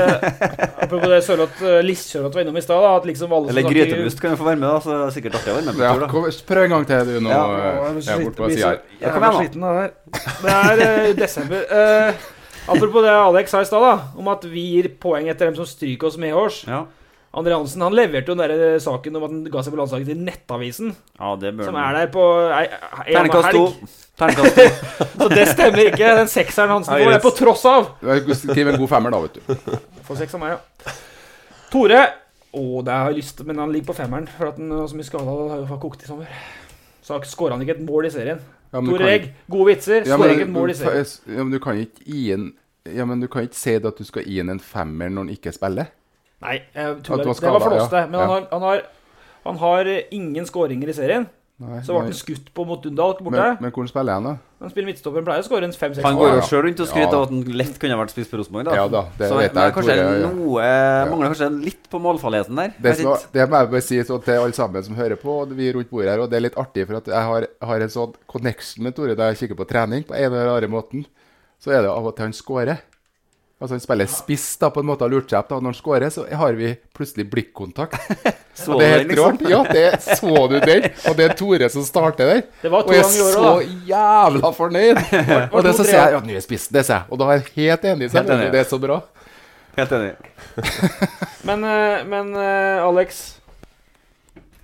Apropos det Sørloth, uh, Lissjørloth var innom i stad, da, at liksom alle Eller Grytebust kan jo få være med, da. Så det er sikkert artig å være med på tur, kom, prøv en gang til, du, nå. Ja, eh, jeg blir så er borte på sida her. Jeg kom er sliten av det her. Det er uh, desember. Uh, apropos det Alex sa i stad, om at vi gir poeng etter dem som stryker oss medhårs. Ja. André Hansen han leverte jo den der saken om at han ga seg på landslaget til Nettavisen, ja, det bør som er der på ei, ei Terningkast to. Terningkast to. [LAUGHS] Så det stemmer ikke. Den sekseren Hansen får, det på tross av. Skriv en god femmer, da, vet du. Få seks av meg, ja. Tore Å, det har jeg lyst til, men han ligger på femmeren. For at han har så mye skada han har jo kokt i sommer. Så skåra han ikke et mål i serien. Ja, Tore Egg, gode vitser. Ja, Skårer men, ikke et mål i serien. ja, men du kan ikke gi en Ja, men du kan ikke si at du skal gi en en femmer når han ikke spiller. Nei, jeg tuller. tror du det, var det var flåste. ja. Men Ja. han, har, han, har, han har ingen skåringer i serien. Nei, Så ble han skutt på mot Dundalk borte. men, men hvordan spiller han, da? Han spiller midtstopper, pleier å skåre en fem-seks Han går jo sjøl rundt og skryter Ja. av at han lett kunne ha vært spiss på Rosenborg. da. Ja da, det så vet men jeg, kanskje Tore, ja. noe Mangler kanskje litt på målfarligheten der. Det, som, det må jeg bare si så til alle sammen som hører på, og vi rundt bordet her, og det er litt artig, for at jeg har, har en sånn connection med Tore da jeg kikker på trening, på en eller annen måten. Så er det av og til han scorer. Altså Han spiller spiss da på en måte har lurt seg opp. da Når han scorer, så har vi plutselig blikkontakt. [LAUGHS] Så Og det er du helt den, liksom? Ja, det så du den. Og det er Tore som starter der. Det var Og to jeg er i så da. jævla fornøyd. [LAUGHS] Og det så sier jeg ja. nå er spissen, det sier jeg. Og da er jeg helt enig. Helt enig. selvfølgelig. Det er så bra. Helt enig. [LAUGHS] Men, eh, men eh, Alex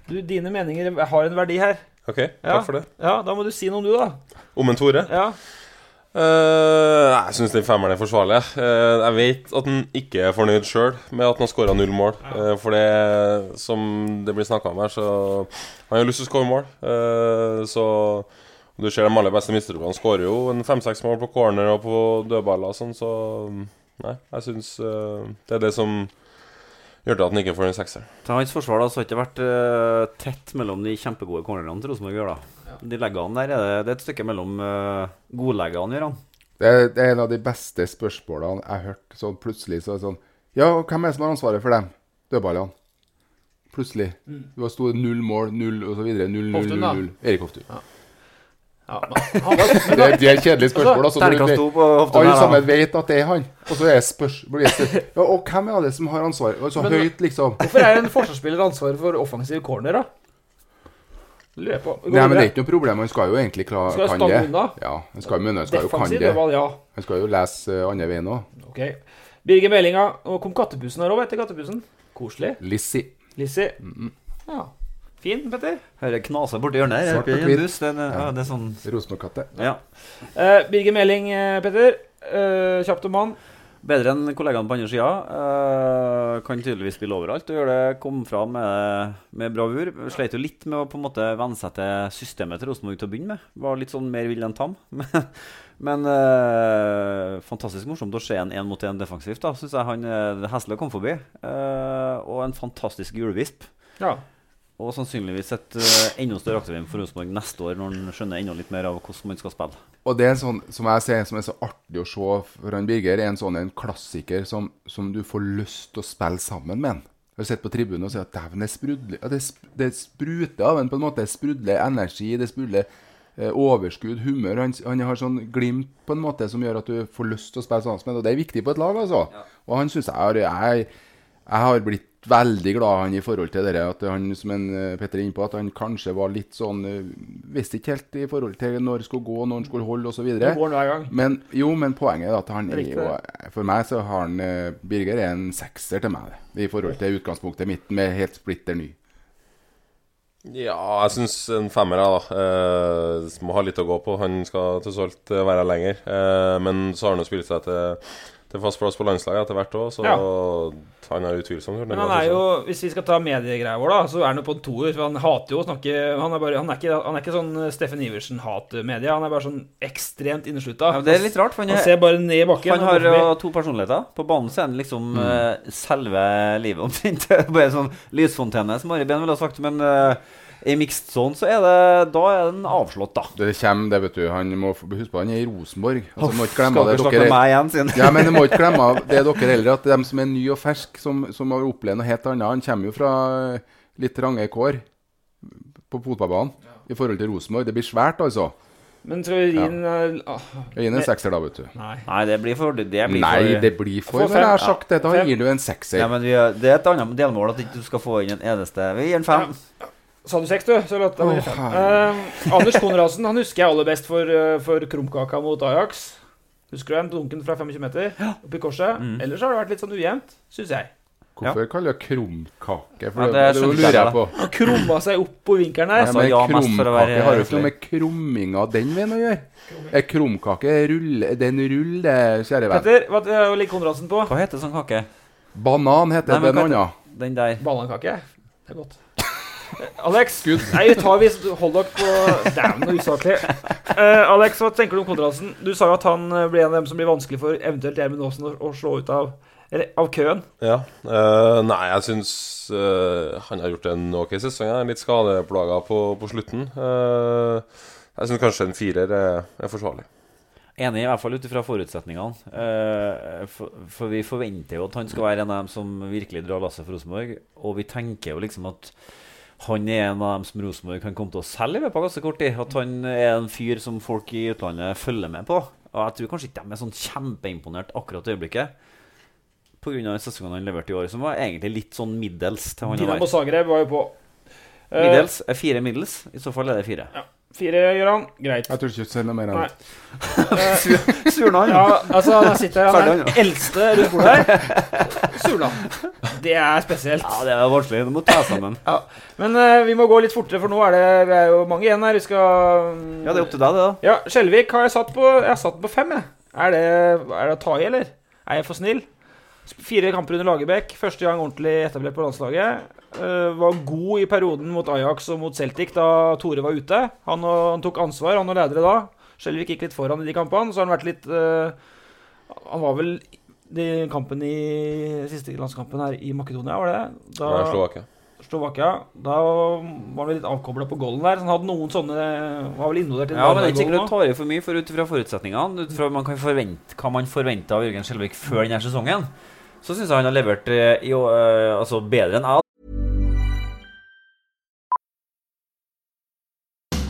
du, Dine meninger har en verdi her. Ok, takk Ja. for det. Ja, Da må du si noe om du, da. Om en Tore? Ja. Eh, jeg syns den femmeren er forsvarlig. Uh, jeg vet at han ikke er fornøyd sjøl med at han har skåra null mål. Uh, for det som det blir snakka om her, så Han har lyst til å skåre mål. Så du ser de aller beste midtstopperne skårer jo en fem-seks mål på corner og på dødballer og sånn, så nei, jeg syns det er det som gjør at han ikke får den sekseren. Til hans forsvar da, så har det ikke vært tett mellom de kjempegode cornerne til Rosenborg. gjør da. De leggene der er det, det er et stykke mellom uh, godleggene, gjør han. Det er, det er en av de beste spørsmålene jeg har hørt. Sånn plutselig så er det sånn Ja, hvem er det som har ansvaret for dem? Dødballene. Plutselig. Det var sto null mål, null og så videre. Null, null, null, null. Erik Hoftun. ja men, han men Det, det er et kjedelig spørsmål. Altså, to på Hoftun alle sammen vet at det er han. Og så er spørs... blir Ja, og hvem er det som har ansvaret? Altså, så Men- høyt, liksom. hvorfor er en forsvarsspiller ansvaret for offensiv corner, da? Lurer på. Går Nei, men det er ikke noe problem. Han skal jo egentlig klare Skal jeg kan stange det. unna. Ja, han skal, men han skal jo kan Defensiv det. dødball, ja. Han skal jo lese uh, andre veien òg. Ok. Birger Melinga. Og kom kattepussen her òg, vet du. Kattepusen. Koselig. Lissi. Lissi. Ja. Fin, Petter. Hører knaser borti hjørnet her. Svart og en hvit. buss. Det en- ja, det er sånn Rosenborg-katte. Ja. Eh, Birger Meling, eh, Petter. Eh, kjapt om han. Bedre enn kollegaene på andre sida. Eh, kan tydeligvis spille overalt og gjøre det. Kom fra med, med bravur. Sleit jo litt med å på en måte venne seg til systemet til Rosenborg til å begynne med. Var litt sånn mer vill enn tam. [LAUGHS] Men, men uh, fantastisk morsomt å se en én mot én defensivt. da Syns jeg han Hesle kom forbi. Uh, og en fantastisk julevisp. Ja. Og sannsynligvis et uh, enda større aktivum for Rosenborg neste år, når han skjønner enda litt mer av hvordan man skal spille. Og det er sånn, som jeg ser, som er så artig å se for han Birger, er en sånn en klassiker som, som du får lyst til å spille sammen med han. Jeg har sett på tribunen og sier at dæven, det, sprudler- ja, det, sp- det spruter av en på en måte. Det sprudler energi, det sprudler eh, overskudd, humør. Han, han har sånn glimt på en måte som gjør at du får lyst til å spille sammen med ham. Og det er viktig på et lag, altså. Og han syns jeg har jeg, jeg har blitt veldig glad han i forhold til det at han, som en eh, Petter er inne på, at han kanskje var litt sånn eh, Visste ikke helt i forhold til når han skulle gå, når han skulle holde osv. Men jo, men poenget er at han er jo For meg så har han eh, Birger er en sekser til meg, i forhold til utgangspunktet mitt med helt splitter ny. Ja, jeg syns en femmer, jeg, da. Eh, må ha litt å gå på. Han skal til alt være lenger. Eh, men så har han jo spilt seg til, til fast plass på landslaget etter hvert òg, så Ja. han er utvilsomt Men han er jo, hvis vi skal ta mediegreia vår, da, så er han jo på en toer. For han hater jo å snakke Han er, bare, han er, ikke, han er ikke sånn Steffen Iversen-hat-media. Han er bare sånn ekstremt inneslutta. Ja, det er litt rart, for han Han er- ser bare ned i bakken. Han har jo to personligheter. På banen så er han liksom eh, selve livet omtrent. [LAUGHS] Bare sånn lysfontene, som Ari Behn ville ha sagt. Men eh, i mixed zone så er det Da er den avslått, da. Det kommer, det, vet du. Han må huske på han er i Rosenborg. Altså, må ikke glemme skal dere snakke med meg igjen, siden Ja, men du må ikke glemme Det det dere heller, at de som er nye og ferske, som, som har opplevd noe helt annet Han kommer jo fra eh, litt range kår på fotballbanen i forhold til Rosenborg. Det blir svært, altså. Men tror jeg Rin ja. ah, Jeg gir en sekser, da, vet du. Nei. Nei, det blir for Det blir Nei, for, det blir for For Når jeg har fem, sagt det, da Fem. gir du en sekser. ja, men vi, er- Det er et annet delmål at du ikke skal få inn en eneste Vi gir en fem. Sa du seks, du? Så låt, oh. Eh, Anders Konradsen han husker jeg aller best for, uh, for krumkaka mot Ajax. Husker du den dunken fra 25 meter oppi korset? Mm. Ellers har det vært litt sånn ujevnt, syns jeg. Hvorfor kaller jeg krumkake? For Ja, det, det det, lurer jeg på. Han krumma seg opp på vinkelen der. Ja, ja, krumkake har jo ikke noe med krumminga den veien å gjøre. Er krumkake rull, det er en rull, det, kjære venn. Petter, hva hva ligger Konradsen på? Hva heter sånn kake? Banan heter Nei, noe heter- Den der. Banankake? Det er godt. Alex Nei, tar vi Hold dere på Dæven, så usaklig. Uh, Alex, hva tenker du om Konradsen? Du sa jo at han blir ble en av dem som blir vanskelig for eventuelt Gjermund Aasen å, å slå ut av Eller av køen. Ja. Uh, nei, jeg syns uh, han har gjort en ok sesong. Jeg er litt skadeplaga på, på slutten. Eh, jeg syns kanskje en firer er, er forsvarlig. Enig, i hvert fall ut ifra forutsetningene. Eh, for, for vi forventer jo at han skal være en av dem som virkelig drar lasset for Rosenborg. Og vi tenker jo liksom at han er en av dem som Rosenborg kan komme til å selge i løpet av ganske kort tid. At han er en fyr som folk i utlandet følger med på. Og jeg tror kanskje ikke de er sånn kjempeimponert akkurat i øyeblikket. Pga. sesongen han leverte i år, som var egentlig litt sånn middels til han Dinamo. Zagreb var jo på. Eh, Middels er fire middels. I så fall er det fire. Fire, Gøran. Greit. Jeg tror ikke si ser noe mer enn det. [LAUGHS] Surna Ja, altså, han sitter her. Han er den eldste rundt bordet her. [LAUGHS] Surna. Det er spesielt. Ja, det er vanskelig. Du må ta sammen. Ja. Men uh, vi må gå litt fortere, for nå er det, vi er jo mange igjen her. Vi skal mm, Ja, det er opp til deg, det, da. Ja, Skjelvik har jeg satt på Jeg har satt på fem, jeg. Er det, er det å ta i, eller? Er jeg for snill? Fire kamper under Lagerbäck. Første gang ordentlig etablert på landslaget. Eh, var god i perioden mot Ajax og mot Celtic da Tore var ute. Han, han tok ansvar, han og ledere da. Skjelvik gikk litt foran i de kampene. Så har han vært litt eh, Han var vel i kampen i siste landskampen her i Makedonia, var det det? Da, Ja, Slovakia. Slovakia. Da var han litt avkobla på golden der. Så han hadde noen sånne Var vel involvert i Ja, men det er ikke sikkert du tar i for mye for ut fra forutsetningene. Ut fra man kan forvente, hva man forventer av Jørgen Skjelvik før denne sesongen. Så syns jeg han har levert eh, i, altså bedre enn jeg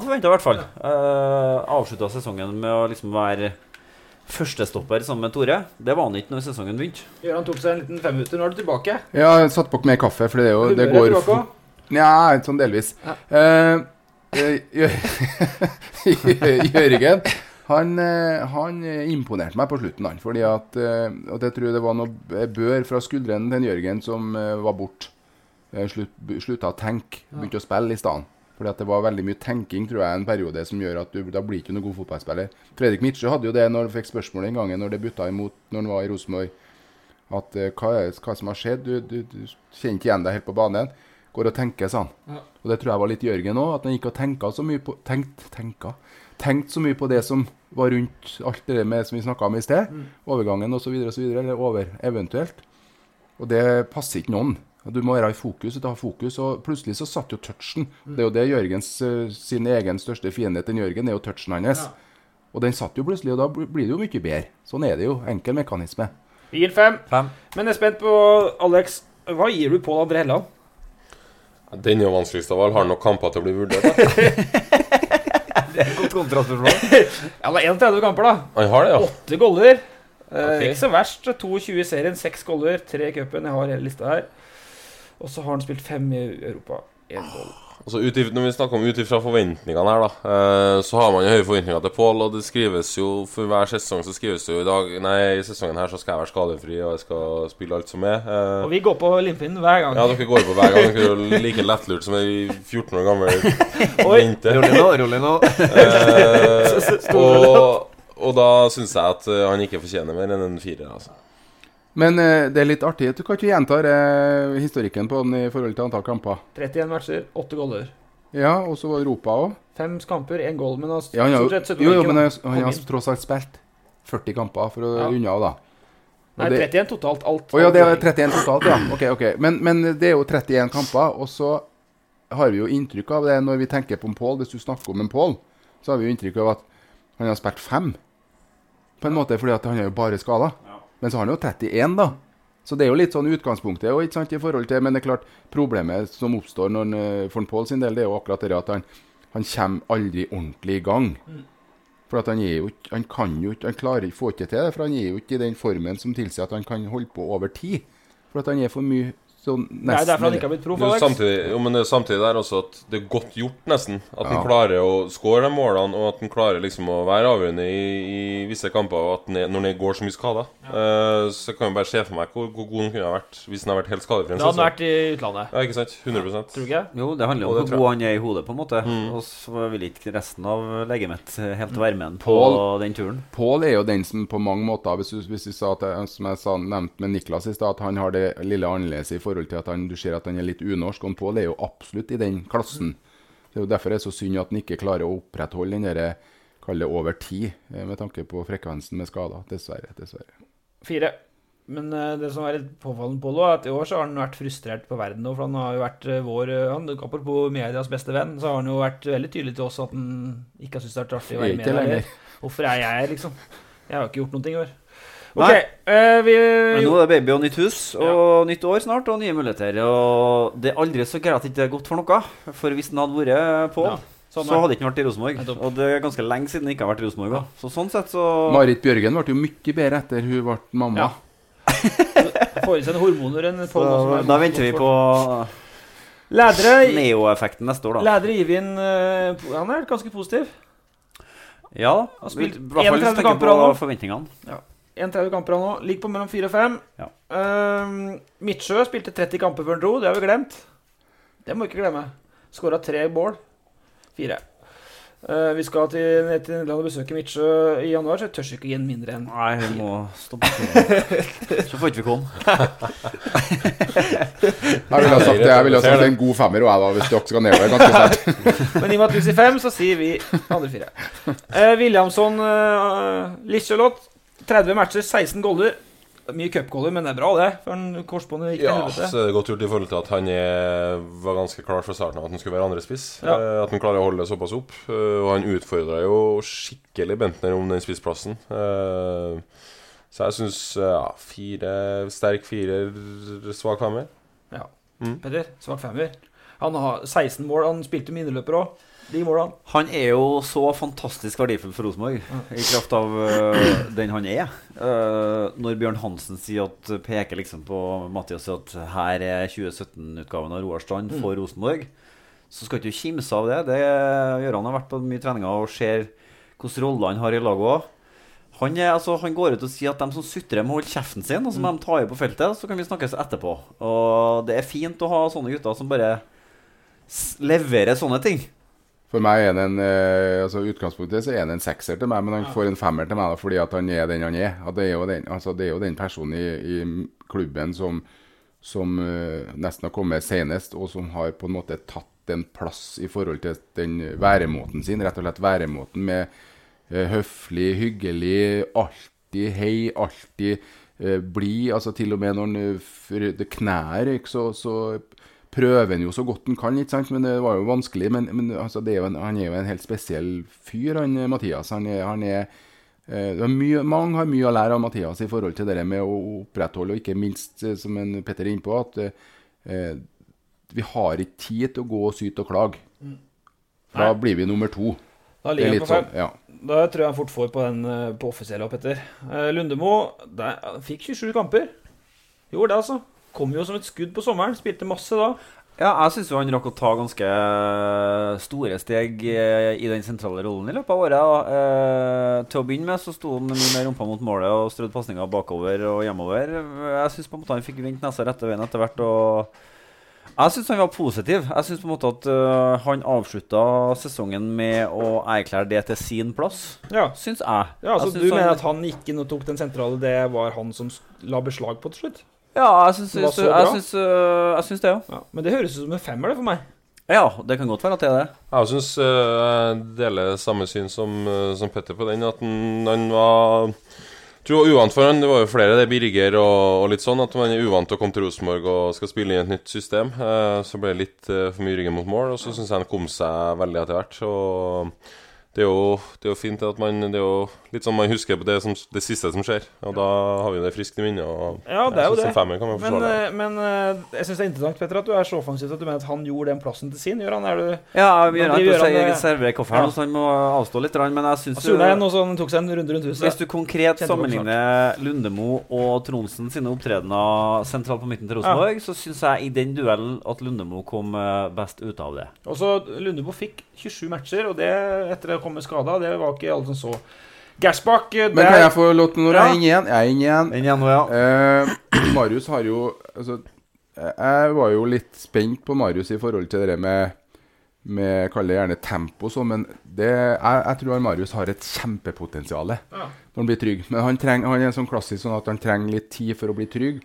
Jeg forventa i hvert fall. Uh, Avslutta sesongen med å liksom være førstestopper sammen med Tore. Det var han ikke når sesongen begynte. Gøran tok seg en liten femminutter. Nå er du tilbake. Ja, jeg satt på mer kaffe, for det, er jo, det går. Nja, sånn delvis. Ja. Uh, [LAUGHS] Jørgen han, eh, han imponerte meg på slutten, han. Fordi at, eh, og jeg tror det var noe bør fra skuldrene til Jørgen som eh, var borte. Slutt, slutta å tenke, begynte å spille i stedet. Fordi at det var veldig mye tenking tror jeg, en periode som gjør at du da blir ikke noen god fotballspiller. Fredrik Midtsjø hadde jo det når han fikk spørsmålet en gang når det butta imot når han var i Rosenborg. At uh, hva, hva som har skjedd? Du, du, du kjenner ikke igjen deg helt på banen. Går og tenker, sa han. Ja. Og det tror jeg var litt Jørgen òg. At han gikk og tenka så mye på Tenkt, tenka. Tenkt så mye på det som var rundt alt det med som vi snakka om i sted. Mm. Overgangen osv. osv. Eller over eventuelt. Og det passer ikke noen. Og Du må være i fokus. Du ha fokus, og Plutselig så satt jo touchen. Mm. Det er jo det Jørgens eh, sin egen største fiende til Jørgen, er jo touchen hans. Og den satt jo plutselig, og da blir det jo mye bedre. Sånn er det jo. Enkel mekanisme. Vi gir fem. Men jeg er spent på Alex. Hva gir du Pål André Helland? Den er jo vanskeligst av alle. Har han nok kamper til å bli vurdert? [LAUGHS] Det er et godt kontrastspørsmål. [LAUGHS] Ja, det er 31 kamper, da. Han har det, ja. Åtte goller. Eh, Ok. Ikke så verst. 22 i serien, seks goller, tre i cupen. Jeg har hele lista her. Og så har han spilt fem i Europa. Én ball Altså, ut når vi snakker om ut ifra forventningene her, da, eh, så har man jo høye forventninger til Pål. Og det skrives jo for hver sesong så skrives det jo i dag Nei, i sesongen her så skal jeg være skadefri, og jeg skal spille alt som er. Eh, Og vi går på limpinnen hver gang. ja, dere går på hver gang. Dere er jo like lettlurt som ei 14 år gammel [LAUGHS] jente. rolig nå, rolig nå. [LAUGHS] Eh, og, og da syns jeg at han ikke fortjener mer enn en firer, altså. Men eh, det er litt artig. Du kan ikke gjenta eh, historikken på den i forhold til antall kamper. 31 matcher, 8 goller. Ja, og så var Europa òg. Fem kamper, én goal. Men han Ja, han har, stort sett jo, jo, men han, han har tross alt spilt 40 kamper for å Ja. unna, da. Nei, det- 31 totalt. Alt. Å ja, det er 31 totalt, ja. Ok, ok. Men, men det er jo 31 kamper, og så har vi jo inntrykk av det når vi tenker på en Pål. Hvis du snakker om en Pål, så har vi jo inntrykk av at han har spilt fem. På en måte fordi at han er jo bare skada. Men så har han jo 31, da. Så det er jo litt sånn utgangspunktet ikke sant, i forhold til Men det er klart, problemet som oppstår når han, eh, for Pål sin del, det er jo akkurat det at han, han kommer aldri ordentlig i gang. For han jo Han kan jo ikke Han klarer ikke få ikke til det, for han er jo ikke i den formen som tilsier at han kan holde på over tid. For at han er for mye sånn Det er derfor han ikke har blitt proff, Alex. samtidig, jo, men det er samtidig der også at det er godt gjort, nesten. At han Ja. klarer å skåre de målene, og at han klarer liksom å være avgjørende i, i visse kamper. Og at er, når han går så mye skada. Uh, så kan jeg bare se for meg hvor, hvor god han kunne ha vært hvis han hadde vært helt skadefri. en Da hadde han vært i utlandet. Ja, ikke sant? 100% Tror du ikke? Jo, det handler om hvor god han er i hodet, på en måte. Mm. Og så vil ikke resten av legemet helt være med på den turen. Pål er jo den som på mange måter Hvis du, hvis du sa at, som jeg sa, nevnte med Niklas i stad, at han har det lille annerledes i forhold til at han, du ser at han er litt unorsk. Og Pål er jo absolutt i den klassen. Det er jo Derfor er så synd at han ikke klarer å opprettholde den derre Kall det over tid, eh, med tanke på frekvensen med skader. Dessverre. Dessverre. Fire. Men eh, det som er litt påfallende på Lo, er at i år så har han vært frustrert på verden. òg. For han har jo vært eh, vår han, Apropos medias beste venn, så har han jo vært veldig tydelig til oss at han ikke har syntes det har vært artig å være med. Hvorfor er jeg her, liksom? Jeg har jo ikke gjort noen ting i år. Nei. uh, eh, vi Men nå er det baby og nytt hus og nytt år snart og nye muligheter. Og det er aldri så greit at det ikke er godt for noe. For hvis den hadde vært på, Ja, sånn så hadde det ikke vært i Rosenborg. Og det er ganske lenge siden det ikke har vært i Rosenborg. Ja. Så sånn sett så Marit Bjørgen ble jo mye bedre etter hun ble mamma. [LAUGHS] får i seg noen hormoner enn Så er da venter vi på Neoeffekten Neo-effekten neste år, da. Lædre Ivin eh, Han er ganske positiv. Ja, har spilt i hvert 31 kamper han nå. Forventningene. Ja. 31 kamper han nå. Ligger på mellom 4 og 5. Ja. Ehm, Midtsjø spilte 30 kamper før han dro. Det har vi glemt. Det må vi ikke glemme. Skåra tre mål. Fire. Uh, vi skal til, til Nederland og besøke Midtsjø i januar, så jeg tør ikke gi en mindre enn Nei, vi må stoppe. [LAUGHS] Så får ikke vi komme. [LAUGHS] Jeg ville ha sagt, jeg ville ha sagt en god femmer og jeg da, hvis dere skal nedover ganske [LAUGHS] sterkt. Men i og med at du sier fem, så sier vi andre fire. Uh, Williamson uh, Liselott. 30 matcher, 16 goller. Mye cupgoller, men det er bra, det. For en korsbåndet gikk til Ja, helvete. så er det godt gjort i forhold til at han er, var ganske klar fra starten av at han skulle være andrespiss. Ja. Eh, at han klarer å holde det såpass opp. Eh, og han utfordra jo skikkelig Bentner om den spissplassen. Eh, så jeg syns ja, fire sterk firer, svak femmer. Ja. Mm. Petter, svak femmer. Han har 16 mål. Han spilte mineløper òg. De målene. Han er jo så fantastisk verdifull for Rosenborg, i kraft av uh, den han er. Uh, når Bjørn Hansen sier at peker liksom på Mathias at her er 2017-utgaven av Roar Strand for Mm. Rosenborg, så skal ikke du kimse av det. det gjør han har vært på mye treninger og ser hvilke roller han har i laget òg. Han, er, altså, han går ut og sier at de som sutrer, må holde kjeften sin, og så må de ta i på feltet. Så kan vi snakkes etterpå. Og det er fint å ha sånne gutter som bare leverer sånne ting. For meg er han en eh, altså utgangspunktet så er han en sekser til meg, men han får en femmer til meg da, fordi at han er den han er. At det, er jo den, altså, det er jo den personen i, i klubben som, som eh, nesten har kommet senest, og som har på en måte tatt en plass i forhold til den væremåten sin. Rett og slett væremåten med eh, høflig, hyggelig, alltid hei, alltid eh, blid. Altså til og med når han knær, så, så prøver han jo så godt han kan, ikke sant? men det var jo vanskelig. Men, men altså, det er jo en, han er jo en helt spesiell fyr, han eh, Mathias. Han er, han er uh, mye, Mange har mye å lære av Mathias i forhold til det med å opprettholde, og ikke minst, eh, som en Petter er inne på, at uh, vi har ikke tid til å gå og syte og klage. Mm. Da blir vi nummer to. Da er ligger han på fem. sånn, ja. Da tror jeg han fort får på den på offisielle, Petter. Lundemo der, fikk 27 kamper. Gjorde det, altså. Kom jo som et skudd på sommeren. Spilte masse da. Ja, jeg syns han rakk å ta ganske store steg eh, i den sentrale rollen i løpet av året. Eh, til å begynne med så sto han mye mer rumpa mot målet og strødde pasninger bakover og hjemover. Jeg syns han fikk vendt nesa rette veien etter hvert. og jeg syns han var positiv. Jeg syns at uh, han avslutta sesongen med å erklære det til sin plass. Ja. Syns jeg. Ja, altså jeg Du syns mener at han gikk inn og tok den sentrale, det var han som la beslag på til slutt? Ja, jeg syns, Det var jeg syns, jeg syns det, ja. Ja, men det høres ut som en femmer, det, for meg. Ja, det kan godt være at det er det. Jeg syns jeg deler samme syn som, eh, som Petter på den. At han, var tror uvant for han Det var jo flere, det Birger og, og litt sånn, at man er uvant til å komme til Rosenborg og skal spille inn et nytt system. Eh, så ble det litt eh, for mye ryggen mot mål, og så syns jeg han kom seg veldig etter hvert. Og det er, jo, det er jo fint at man Det er jo litt sånn man husker på det, som, det siste som skjer. Og da har vi det friskt i minnet. Og Ja, det er jo det. Men, eh, men eh, jeg syns det er interessant Petter, at du er så offensiv at du mener at han gjorde den plassen til sin. Gjør han? Er du Ja, han, å eh, servere kaffe her, ja. så han må avstå litt. Men jeg syns Surna igjen, og så han tok seg en runde rundt huset. Hvis du konkret sammenligner Lundemo og Tronsen sine opptredener sentralt på midten til Rosenborg, så syns jeg i den duellen at Lundemo kom best ut av det. Og så Lundebo fikk 27 matcher, og det etter å komme skada, det var ikke alle som så. Gersbakk der... Men kan jeg få lov til når jeg er inne igjen? Jeg er inne igjen. Inn igjen nå, ja. Eh, Marius har jo altså, Jeg var jo litt spent på Marius i forhold til det med med Kall det gjerne tempo og sånn, men det, jeg, jeg tror Marius har et kjempepotensial Ja. når han blir trygg. Men han, treng, han er sånn klassisk sånn at han trenger litt tid for å bli trygg.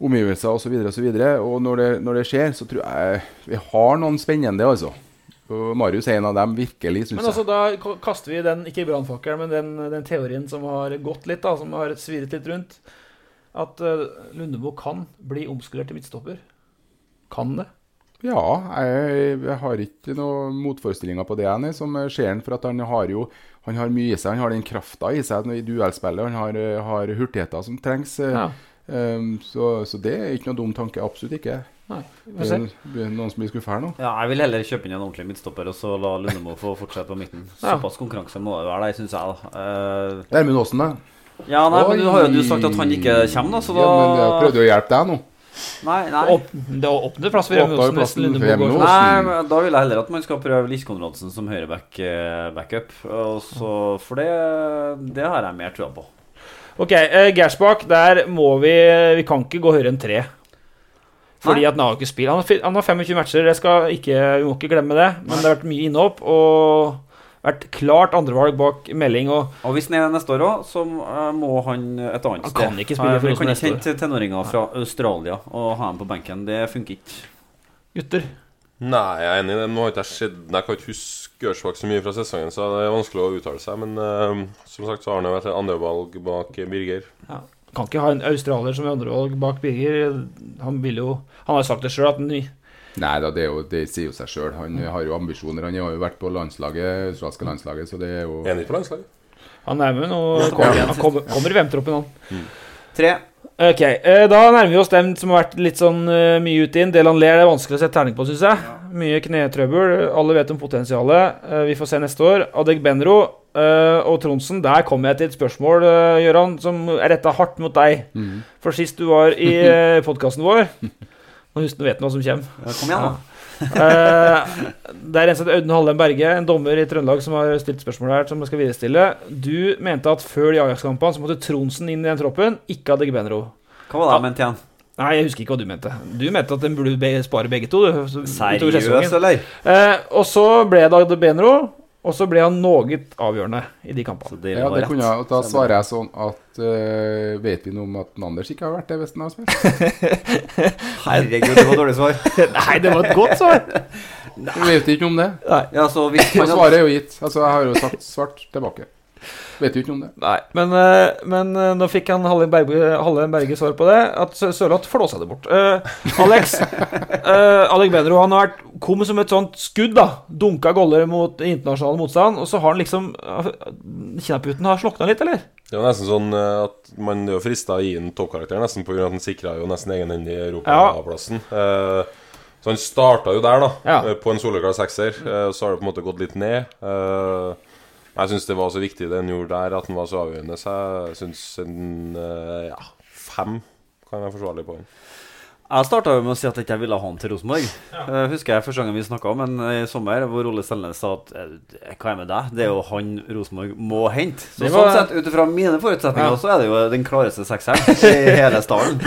Omgivelser osv. Og, så videre, og, så og når det, når det skjer, så tror jeg vi har noen spennende, altså. Og Marius er en av dem, virkelig, syns Men altså, da kaster vi den, ikke brannfakkelen, men den, den teorien som har gått litt, da, som har svirret litt rundt. at uh, Lundebo kan bli omskolert til midtstopper? Kan det? Ja, jeg, jeg har ikke noen motforestillinger på det. Jeg, som ser han, for at han har jo han har mye i seg. Han har den krafta i seg i duellspillet. Han har, har hurtigheter som trengs. Ja. Um, så, så, det er ikke noe dum tanke. Absolutt ikke. Nei, det blir noen som blir skuffa her nå? Ja, jeg vil heller kjøpe inn en ordentlig midtstopper og så la Lundemo få fortsette på midten. [LAUGHS] Såpass konkurranse må det være syns jeg. da uh, Gjermund Aasen, da? Ja, nei, men du har jo du sagt at han ikke kommer, da, så da ja, men Jeg prøvde å hjelpe deg nå. Nei, nei. Opp, det åpner plass for Gjermund Aasen. Nei, da vil jeg heller at man skal prøve Lis Konradsen som høyreback-backup. For det, det har jeg mer trua på. Ok, uh, Gersbakk, der må vi Vi kan ikke gå høyere enn tre. Fordi at han har ikke spilt. Han har, han har 25 matcher, jeg skal ikke, vi må ikke glemme det. Men det har vært mye innhopp og vært klart andrevalg bak melding. Og, og hvis han er neste år òg, så uh, må han et annet han sted. Han kan ikke spille for Vi kan ikke hente tenåringer fra Australia og ha dem på benken. Det funker ikke. Gutter? Nei, jeg er enig i det. Nå har ikke jeg sett Jeg kan ikke huske Ørsvak så mye fra sesongen, så det er vanskelig å uttale seg. Men uh, som sagt så har han jo vært andrevalg bak Birger. Ja. Kan ikke ha en australier som andrevalg bak Birger. Han vil jo Han har sagt det sjøl at han Nei da, det, jo, det, sier jo seg sjøl. Han har jo ambisjoner. Han har jo vært på landslaget, australske landslaget, så det er jo Enig på landslaget? Han er med nå. Han kommer, kommer i VM-troppen, han. Mm. Tre. Ok, Da nærmer vi oss dem som har vært litt sånn uh, mye ute inn. Delan Ler er vanskelig å sette terning på, syns jeg. Mye knetrøbbel. Alle vet om potensialet. Uh, vi får se neste år. Adeg Benro uh, og Tronsen, der kommer jeg til et spørsmål, Gøran, som er retta hardt mot deg. Mm. For sist du var i uh, podkasten vår [LAUGHS] Nå husker du vet hva som kommer. Ja, kom igjen, da. uh, det er en som heter Audun Hallem Berge, en dommer i Trøndelag, som har stilt spørsmål her. som jeg skal viderestille. Du mente at før de Ajax-kampene så måtte Tronsen inn i den troppen, ikke hadde Gbenro. Hva var det jeg mente igjen? Nei, jeg husker ikke hva du mente. Du mente at den burde spare begge to. Seriøst, eller? Uh, og så ble det Adegbenro. Og så ble han noe avgjørende i de kampene. Det ja, det kunne jeg, og Da svarer jeg sånn at uh, Vet vi noe om at Anders ikke har vært det hvis han har spilt? [LAUGHS] Herregud, det var dårlig svar. [LAUGHS] Nei, det var et godt svar. Vi vet ikke om det. Nei. Ja, så hvis Svaret er jo gitt. Altså, Jeg har jo sagt svart tilbake. Vet jo ikke om det. Nei, men, uh, men uh, nå fikk han Halle Berge, Halle Berge svar på det. At Sørloth flåsa det bort. Uh, Alex [LAUGHS] Alec Benro han har vært, kom som et sånt skudd. da Dunka goller mot internasjonal motstand. Og så har han liksom Kinnaputen har slokna litt, eller? Det er nesten sånn at man er frista å gi en toppkarakter, nesten pga. at han sikra jo nesten egenhendig europaplassen. Ja. så han starta jo der, da, ja. på en soleklar sekser. så har det på en måte gått litt ned. Jeg syns det var så viktig det han gjorde der, at han var så avgjørende. Så jeg syns en ja, fem kan være forsvarlig på han. Jeg starta med å si at jeg ikke ville ha han til Rosenborg. Ja. Uh, husker jeg første gangen vi snakka om en i sommer, hvor Ole Selnes sa at hva er med deg? Det er jo han Rosenborg må hente. Så var... sånn sett, ut ifra mine forutsetninger, ja. så er det jo den klareste sekseren i hele stallen.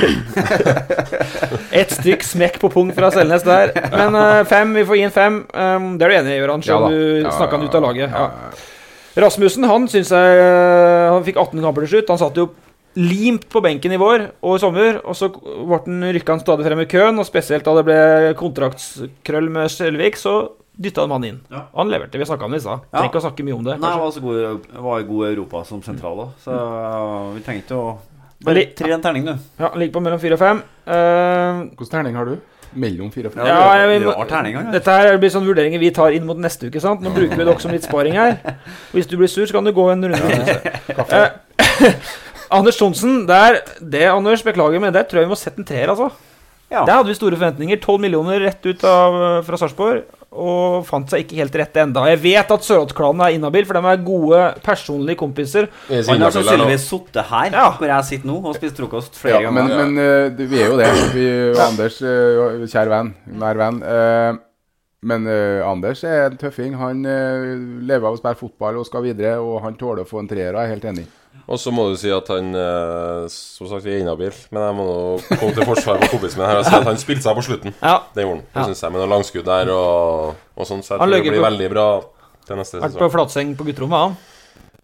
[LAUGHS] Et stykk smekk på pung fra Selnes der. Men fem, vi får gi en fem. Um, det er du enig i, om ja, du snakka han ut av laget. Ja. Rasmussen han syns jeg Han fikk 18 kamper til slutt. Han satt jo limt på benken i vår og i sommer. Og så ble han rykka stadig frem i køen, og spesielt da det ble kontraktskrøll med Selvik, så dytta han mannen inn. Ja. Han leverte. Vi snakka om det i stad. Trenger ikke å snakke mye om det. Nei, han var, så god, var god i Europa som sentral òg, så vi tenkte jo å Bare tre en terning, du. Ja, ligger på mellom fire og fem. Uh, Hvilken terning har du? Mellom fire og fem? Ja, jeg, vi, Rar terning, ja. Dette her blir sånn vurderinger vi tar inn mot neste uke. sant? Nå bruker vi dere som litt sparing her. Hvis du blir sur, så kan du gå en runde. Ja, [LAUGHS] Anders Thonsen, det Anders, beklager, men det tror jeg vi må sette en treer, altså. Ja. Der hadde vi store forventninger. 12 millioner rett ut av, fra Sarpsborg. Og fant seg ikke helt rette enda. Jeg vet at Sørloth-klanen er inhabil, for de er gode personlige kompiser. Han har sannsynligvis sittet her ja. hvor jeg sitter nå og spist frokost flere ja, ganger. Men, men uh, vi er jo det. Vi, Anders, uh, kjær venn, nær venn. Uh, men Anders er en tøffing. Han lever av å spille fotball og skal videre, og han tåler å få en treer. Jeg er helt enig. Og så må du si at han eh, som sagt er inhabil. Men jeg må nå komme til forsvar for kompisen min her og si at han spilte seg på slutten. Ja. Det gjorde han. Det Ja. synes jeg Med noen langskudd der og, og sånn. Så jeg Han tror det blir på- veldig bra til neste Vært på flatseng på gutterommet, han.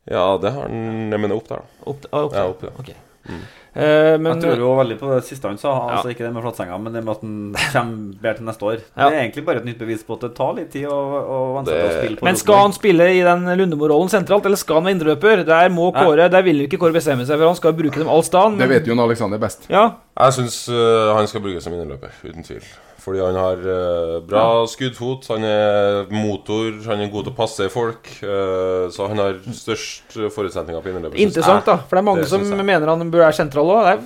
Ja, det har han Jeg mener opp der, da. Opp, ah, opp, Ja, opp, ja. Ok. Mm. Eh, men, jeg tror jo veldig på det siste han sa. Ja. Altså Ikke det med flatsenga, men det med at han kommer bedre til neste år. Ja. Det er egentlig bare et nytt bevis på at det tar litt tid å, å vente det... å spille på Men skal han spille i den Lundemo-rollen sentralt, eller skal han være indreløper? Der må Nei. Kåre, der vil jo ikke Kåre bestemme seg, for han skal bruke dem all stand. Det vet Jon Alexander best. Ja. Jeg syns han skal brukes som indreløper, uten tvil. Fordi han har eh, bra skuddfot, han er motor, han er god til å passe folk. eh, så han har størst forutsetninger på innløpet. Interessant, da. For det er mange som mener han bør være sentral òg.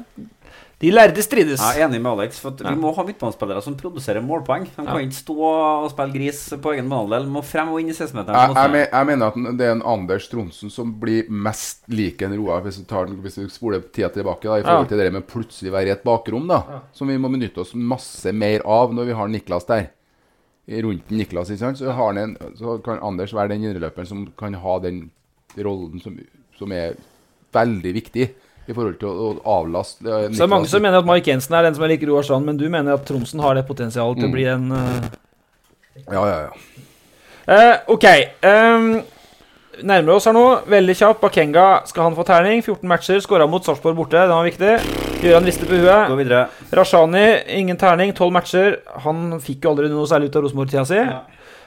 De lærde strides. Jeg er enig med Alex. For at Ja. Vi må ha midtbanespillere som produserer målpoeng. De kan Ja. ikke stå og spille gris på egen banehalvdel. Må frem og inn i 16-meteren. Jeg, jeg, mener at det er en Anders Tronsen som blir mest lik en Roar, hvis du, hvis du spoler tida tilbake, da, i forhold Ja. til det med plutselig være i et bakrom, da, som vi må benytte oss masse mer av når vi har Niklas der. Rundt Niklas, ikke sant? Så, har han en, så kan Anders være den indreløperen som kan ha den rollen som, som er veldig viktig i forhold til å, å avlaste eh, Så det er mange som mener at Mark Jensen er den som er like Roar Strand, men du mener at Tromsen har det potensialet til å Mm. bli en uh... Ja, ja, ja. Uh, ok. Um, nærmer oss her nå. Veldig kjapt. Bakenga skal han få terning. 14 matcher. Skåra mot Sarpsborg borte. Den var viktig. Gøran rister på huet. Gå videre. Rashani, ingen terning. 12 matcher. Han fikk jo aldri noe særlig ut av Rosenborg-tida si.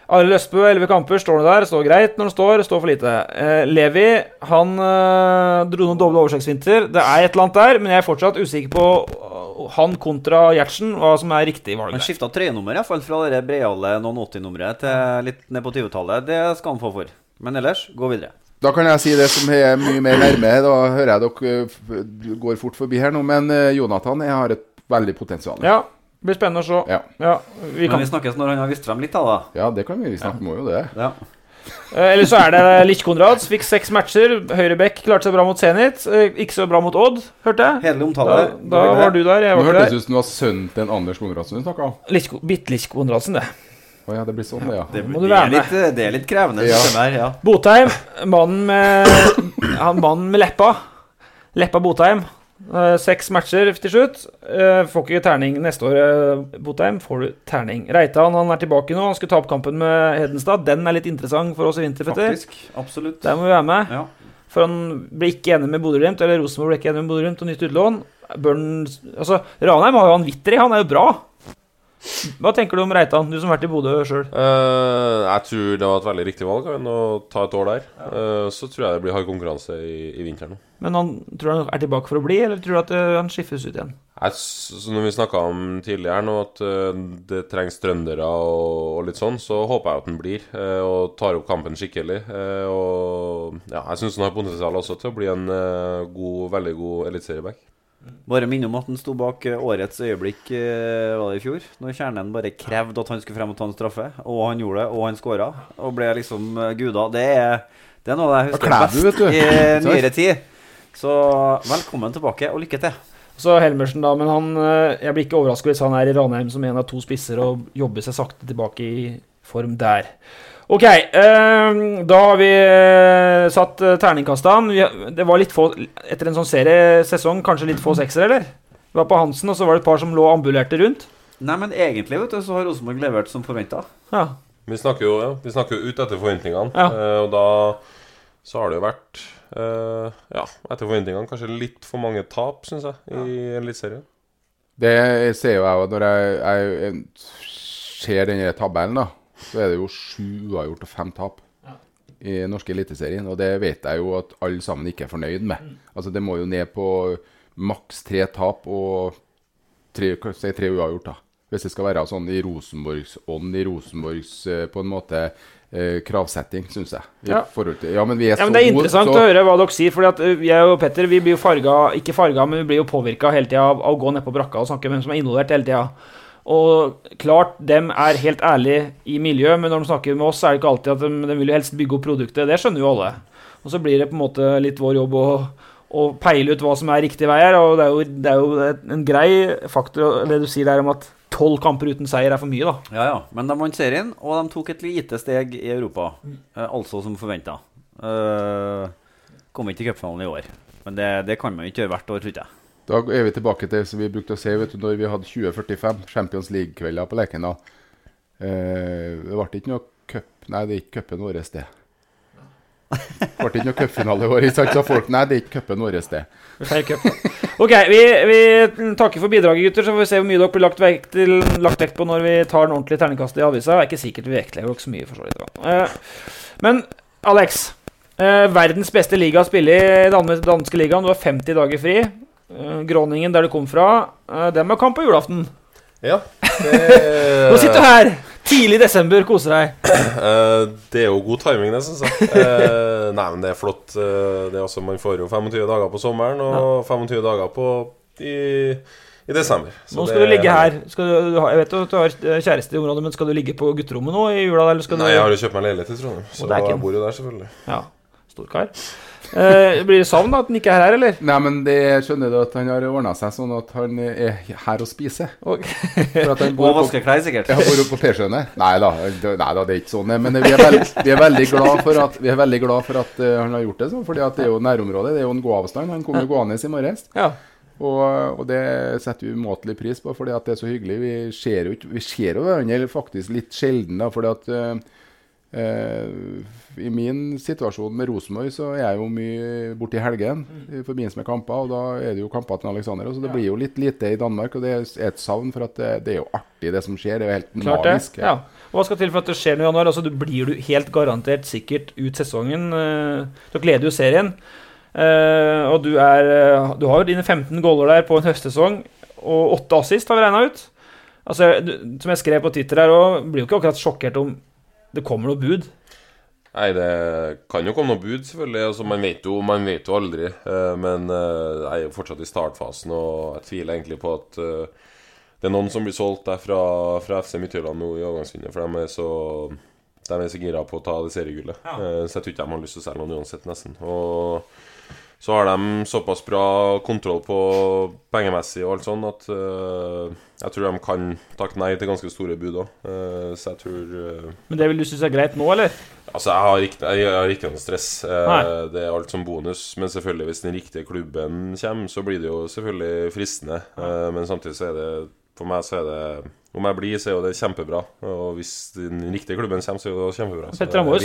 Arild Østbø, 11 kamper. Står det der. Står greit når det står. Står for lite. Eh, Levi, han eh, dro noen doble oversiktsvinter. Det er et eller annet der, men jeg er fortsatt usikker på eh, han kontra Gjertsen, hva som er riktig valg. Han skifta trøyenummer, iallfall fra det breiale noen 80-nummeret til litt ned på 20-tallet. Det skal han få for. Men ellers, gå videre. Da kan jeg si det som er mye mer nærme. Da hører jeg dere eh, går fort forbi her nå. Men eh, Jonathan jeg har et veldig potensial. Ja, blir spennende å se. Ja. Ja, vi Men vi snakkes når han har vist frem litt, da. da. Ja, det kan vi. Vi snakke må jo det. Ja. Eh, Eller så er det Lich Konrads. Fikk seks matcher. Høyrebekk klarte seg bra mot Zenit. Eh, Ikke så bra mot Odd, hørte jeg. Hederlig Da, omtale. da var du der, jeg Nå var hørtes ikke det der. ut som det var sønnen til en Anders Konradsen du snakka om. Lich, Bitte Lich Konradsen, det. Å ja, det blir sånn, det, ja. Det, Må du det, være er litt, det er litt krevende. Ja. det her, ja. Botheim, mannen med Han mannen med leppa. Leppa Botheim. Eh, Seks matcher til slutt. Eh, Får ikke terning neste år, eh, Botheim. Får du terning. Reitan han er tilbake nå. Han skulle ta opp kampen med Hedenstad. Den er litt interessant for oss i vinter, Faktisk. Absolutt. Der må vi være med. Ja. For han ble ikke enig med Bodø-Glimt, eller Rosenborg ble ikke enig med Bodø-Glimt og nytt utlån. Burn, altså, Ranheim har jo han Witter i, han er jo bra. Hva tenker du om Reitan, du som har vært i Bodø sjøl? Uh, jeg tror det var et veldig riktig valg han å ta et år der. Eh, så tror jeg det blir hard konkurranse i, i vinteren. Men han tror han er tilbake for å bli, eller tror du at eh, han skiftes ut igjen? Jeg, så når vi snakka om tidligere nå at eh, det trengs trøndere og, og litt sånn, så håper jeg at han blir eh, og tar opp kampen skikkelig. Eh, og ja, jeg syns han har potensial også til å bli en eh, god, veldig god eliteserieback. Bare minne om at han sto bak eh, årets øyeblikk eh, var det i fjor. Når Kjernen bare krevde at han skulle frem og ta en straffe. Og han gjorde det, og han skåra. Og ble liksom eh, guda. Det er, det er noe jeg husker best du, vet du. i [LAUGHS] nyere tid. Så velkommen tilbake, og lykke til. Så Helmersen, da. Men han Jeg blir ikke overrasket hvis han er i Ranheim som en av to spisser og jobber seg sakte tilbake i form der. Ok, eh, da har vi eh, satt uh, terningkastene. Det var litt få Etter en sånn seriesesong, kanskje litt få seksere, eller? Det var på Hansen, og så var det et par som lå ambulerte rundt. Nei, men egentlig vet du, så har Rosenborg levert som forventa. Ja. Vi snakker jo ja, vi snakker jo ut etter forventningene, Ja. eh, og da så har det jo vært eh, Ja, etter forventningene kanskje litt for mange tap, syns jeg, i Eliteserien. Det ser jo jeg jo når jeg, jeg ser denne tabellen, da. Så er det jo sju uavgjort og fem tap i norske eliteserien. Og det vet jeg jo at alle sammen ikke er fornøyd med. Altså Det må jo ned på maks tre tap og tre, si tre uavgjort, da. Hvis det skal være sånn i Rosenborgs ånd, i Rosenborgs eh, på en måte eh, kravsetting, syns jeg. I Ja. til, ja, men vi er Ja, men Det er interessant så- å høre hva dere sier. Fordi at jeg og Petter vi blir jo farga, ikke farga, men vi blir jo påvirka hele tida av, av å gå ned på brakka og snakke med hvem som er involvert hele tida. Og klart, dem er helt ærlige i miljøet, men når de snakker med oss, så er det ikke alltid at de, de vil jo helst bygge opp produktet. Det skjønner jo alle. Og så blir det på en måte litt vår jobb å, å peile ut hva som er riktig vei her. Og det er jo, det er jo en grei faktor, det du sier der om at tolv kamper uten seier er for mye, da. Ja, ja. Men de vant serien, og de tok et lite steg i Europa. Eh, altså som forventa. Uh, kom ikke til cupfinalen i år. Men det, det kan man jo ikke gjøre hvert år, tror jeg. Da er vi tilbake til som vi brukte å si vet du, når vi hadde 2045 Champions League-kvelder på Lerkendal. Eh, det ble ikke noe cup Nei, det er ikke cupen vår, det. Ble ikke noe cupfinale i år, ikke sant? Så folk Nei, det er ikke cupen vår, det. Ok, vi, vi takker for bidraget, gutter. Så får vi se hvor mye dere blir lagt vekt, til, lagt vekt på når vi tar den ordentlige terningkastet i avisa. Det er ikke sikkert vi vektlegger dere så mye. for så vidt. Eh, men Alex, eh, verdens beste liga å spille i, den danske ligaen. Du har 50 dager fri. Eh, Groningen, der du kom fra, eh, dem har kamp på julaften. Ja. [LAUGHS] Nå sitter du her! Tidlig i desember, koser deg. Eh, det er jo god timing, det, syns jeg. Nei, men det er flott. Det er også, man får jo 25 dager på sommeren og 25 dager på i, i desember. Så Nå skal det- du ligge her. Du, jeg vet at du har kjæreste i området, men skal du ligge på gutterommet nå i jula? Nei, jeg har jo kjøpt meg leilighet i Trondheim, så det jeg bor jo der, selvfølgelig. Ja, storkar. Eh, blir det savn at han ikke er her, eller? Nei, men det skjønner du at han har ordna seg sånn at han er her og spiser. Okay. For at han bor på- vasker klær, sikkert. Ja, bor på Persjøene. Nei nei da, det er ikke sånn. Men vi er, veld, vi er veldig glad for at, vi er glad for at uh, han har gjort det sånn. Fordi at det er jo nærområdet. Det er jo en gåavstand. Han kom jo gående i morges. Ja. Og, og det setter vi umåtelig pris på, fordi at det er så hyggelig. Vi ser jo Vi ser jo hverandre faktisk litt sjelden, da, fordi at uh, eh, I min situasjon med Rosenborg så er jeg jo mye borte i helgen i forbindelse med kamper, og da er det jo kamper til Alexander. Så det blir jo litt lite i Danmark, og det er et savn, for at det, det er jo artig, det som skjer. Det er jo helt Klart magisk. Ja. Hva skal til for at det skjer noe i januar? Altså, du blir du helt garantert sikkert ut sesongen. eh, Dere leder jo serien. eh, og du er eh, Du har jo dine 15 goller der på en høstsesong, og 8 assist, har vi regna ut. Altså, som jeg skrev på Twitter her òg, blir jo ikke akkurat sjokkert om det kommer noe bud. Nei, det kan jo komme noe bud, selvfølgelig. Altså, man, vet jo, man vet jo aldri. Eh, men eh, jeg er jo fortsatt i startfasen, og jeg tviler egentlig på at eh, det er noen som blir solgt der fra, fra FC Midtjylland nå i overgangsvinduet. For de er så De er så gira på å ta det seriegullet. Eh, så jeg tror ikke de har lyst til å selge noen uansett, nesten. Og så har de såpass bra kontroll på pengemessig og alt sånn at jeg tror de kan takke nei til ganske store bud òg. så jeg tror Men det vil du synes er greit nå, eller? Altså, jeg har ikke, jeg har ikke noe stress. Eh, Nei. det er alt som bonus. Men selvfølgelig, hvis den riktige klubben kommer, så blir det jo selvfølgelig fristende. Eh, men samtidig så er det For meg så er det Om jeg blir, så er jo det kjempebra. Og hvis den riktige klubben kommer, så er det kjempebra. Så Petter, må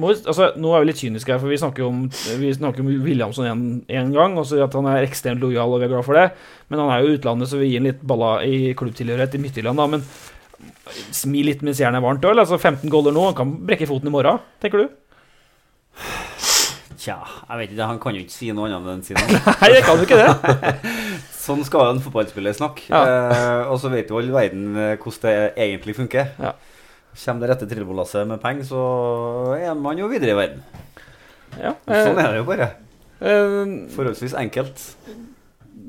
må, altså, nå er vi litt kyniske her, for vi snakker jo om, vi snakker om Williamson én en gang, og så at han er ekstremt lojal, og vi er glad for det. Men han er jo utlandet, så vi gir ham litt balla i klubbtilhørighet i Midtjylland, da. Men smil litt mens jernet er varmt òg. Altså 15 goller nå, han kan brekke foten i morgen, tenker du? Tja, jeg vet ikke. Han kan jo ikke si noe annet enn si noe. [LAUGHS] Nei, jeg kan jo ikke det. [LAUGHS] sånn skal en fotballspiller snakke. Ja. Eh, og så vet jo all verden eh, hvordan det egentlig funker. Ja. Kommer det rette trillebårlasset med penger, så er man jo videre i verden. Ja, Sånn eh, er det jo bare. eh, Forholdsvis enkelt.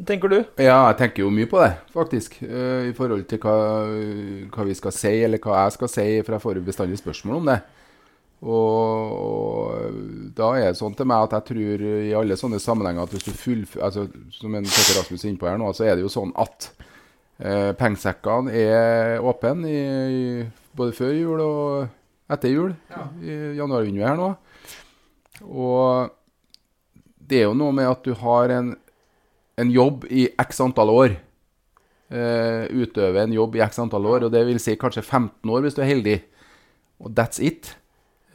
Tenker du? Ja, jeg tenker jo mye på det, faktisk. eh, I forhold til hva, hva vi skal si, eller hva jeg skal si, for jeg får jo bestandig spørsmål om det. Og, og da er det sånn til meg at jeg tror i alle sånne sammenhenger at hvis du fullfører altså, Som en Petter Rasmus er inne på her nå, så er det jo sånn at eh, pengesekkene er åpne både før jul og etter jul. I januarvinduet her nå. Og det er jo noe med at du har en, en jobb i x antall år. Uh, utøve en jobb i x antall år, og det vil si kanskje 15 år hvis du er heldig. Og that's it.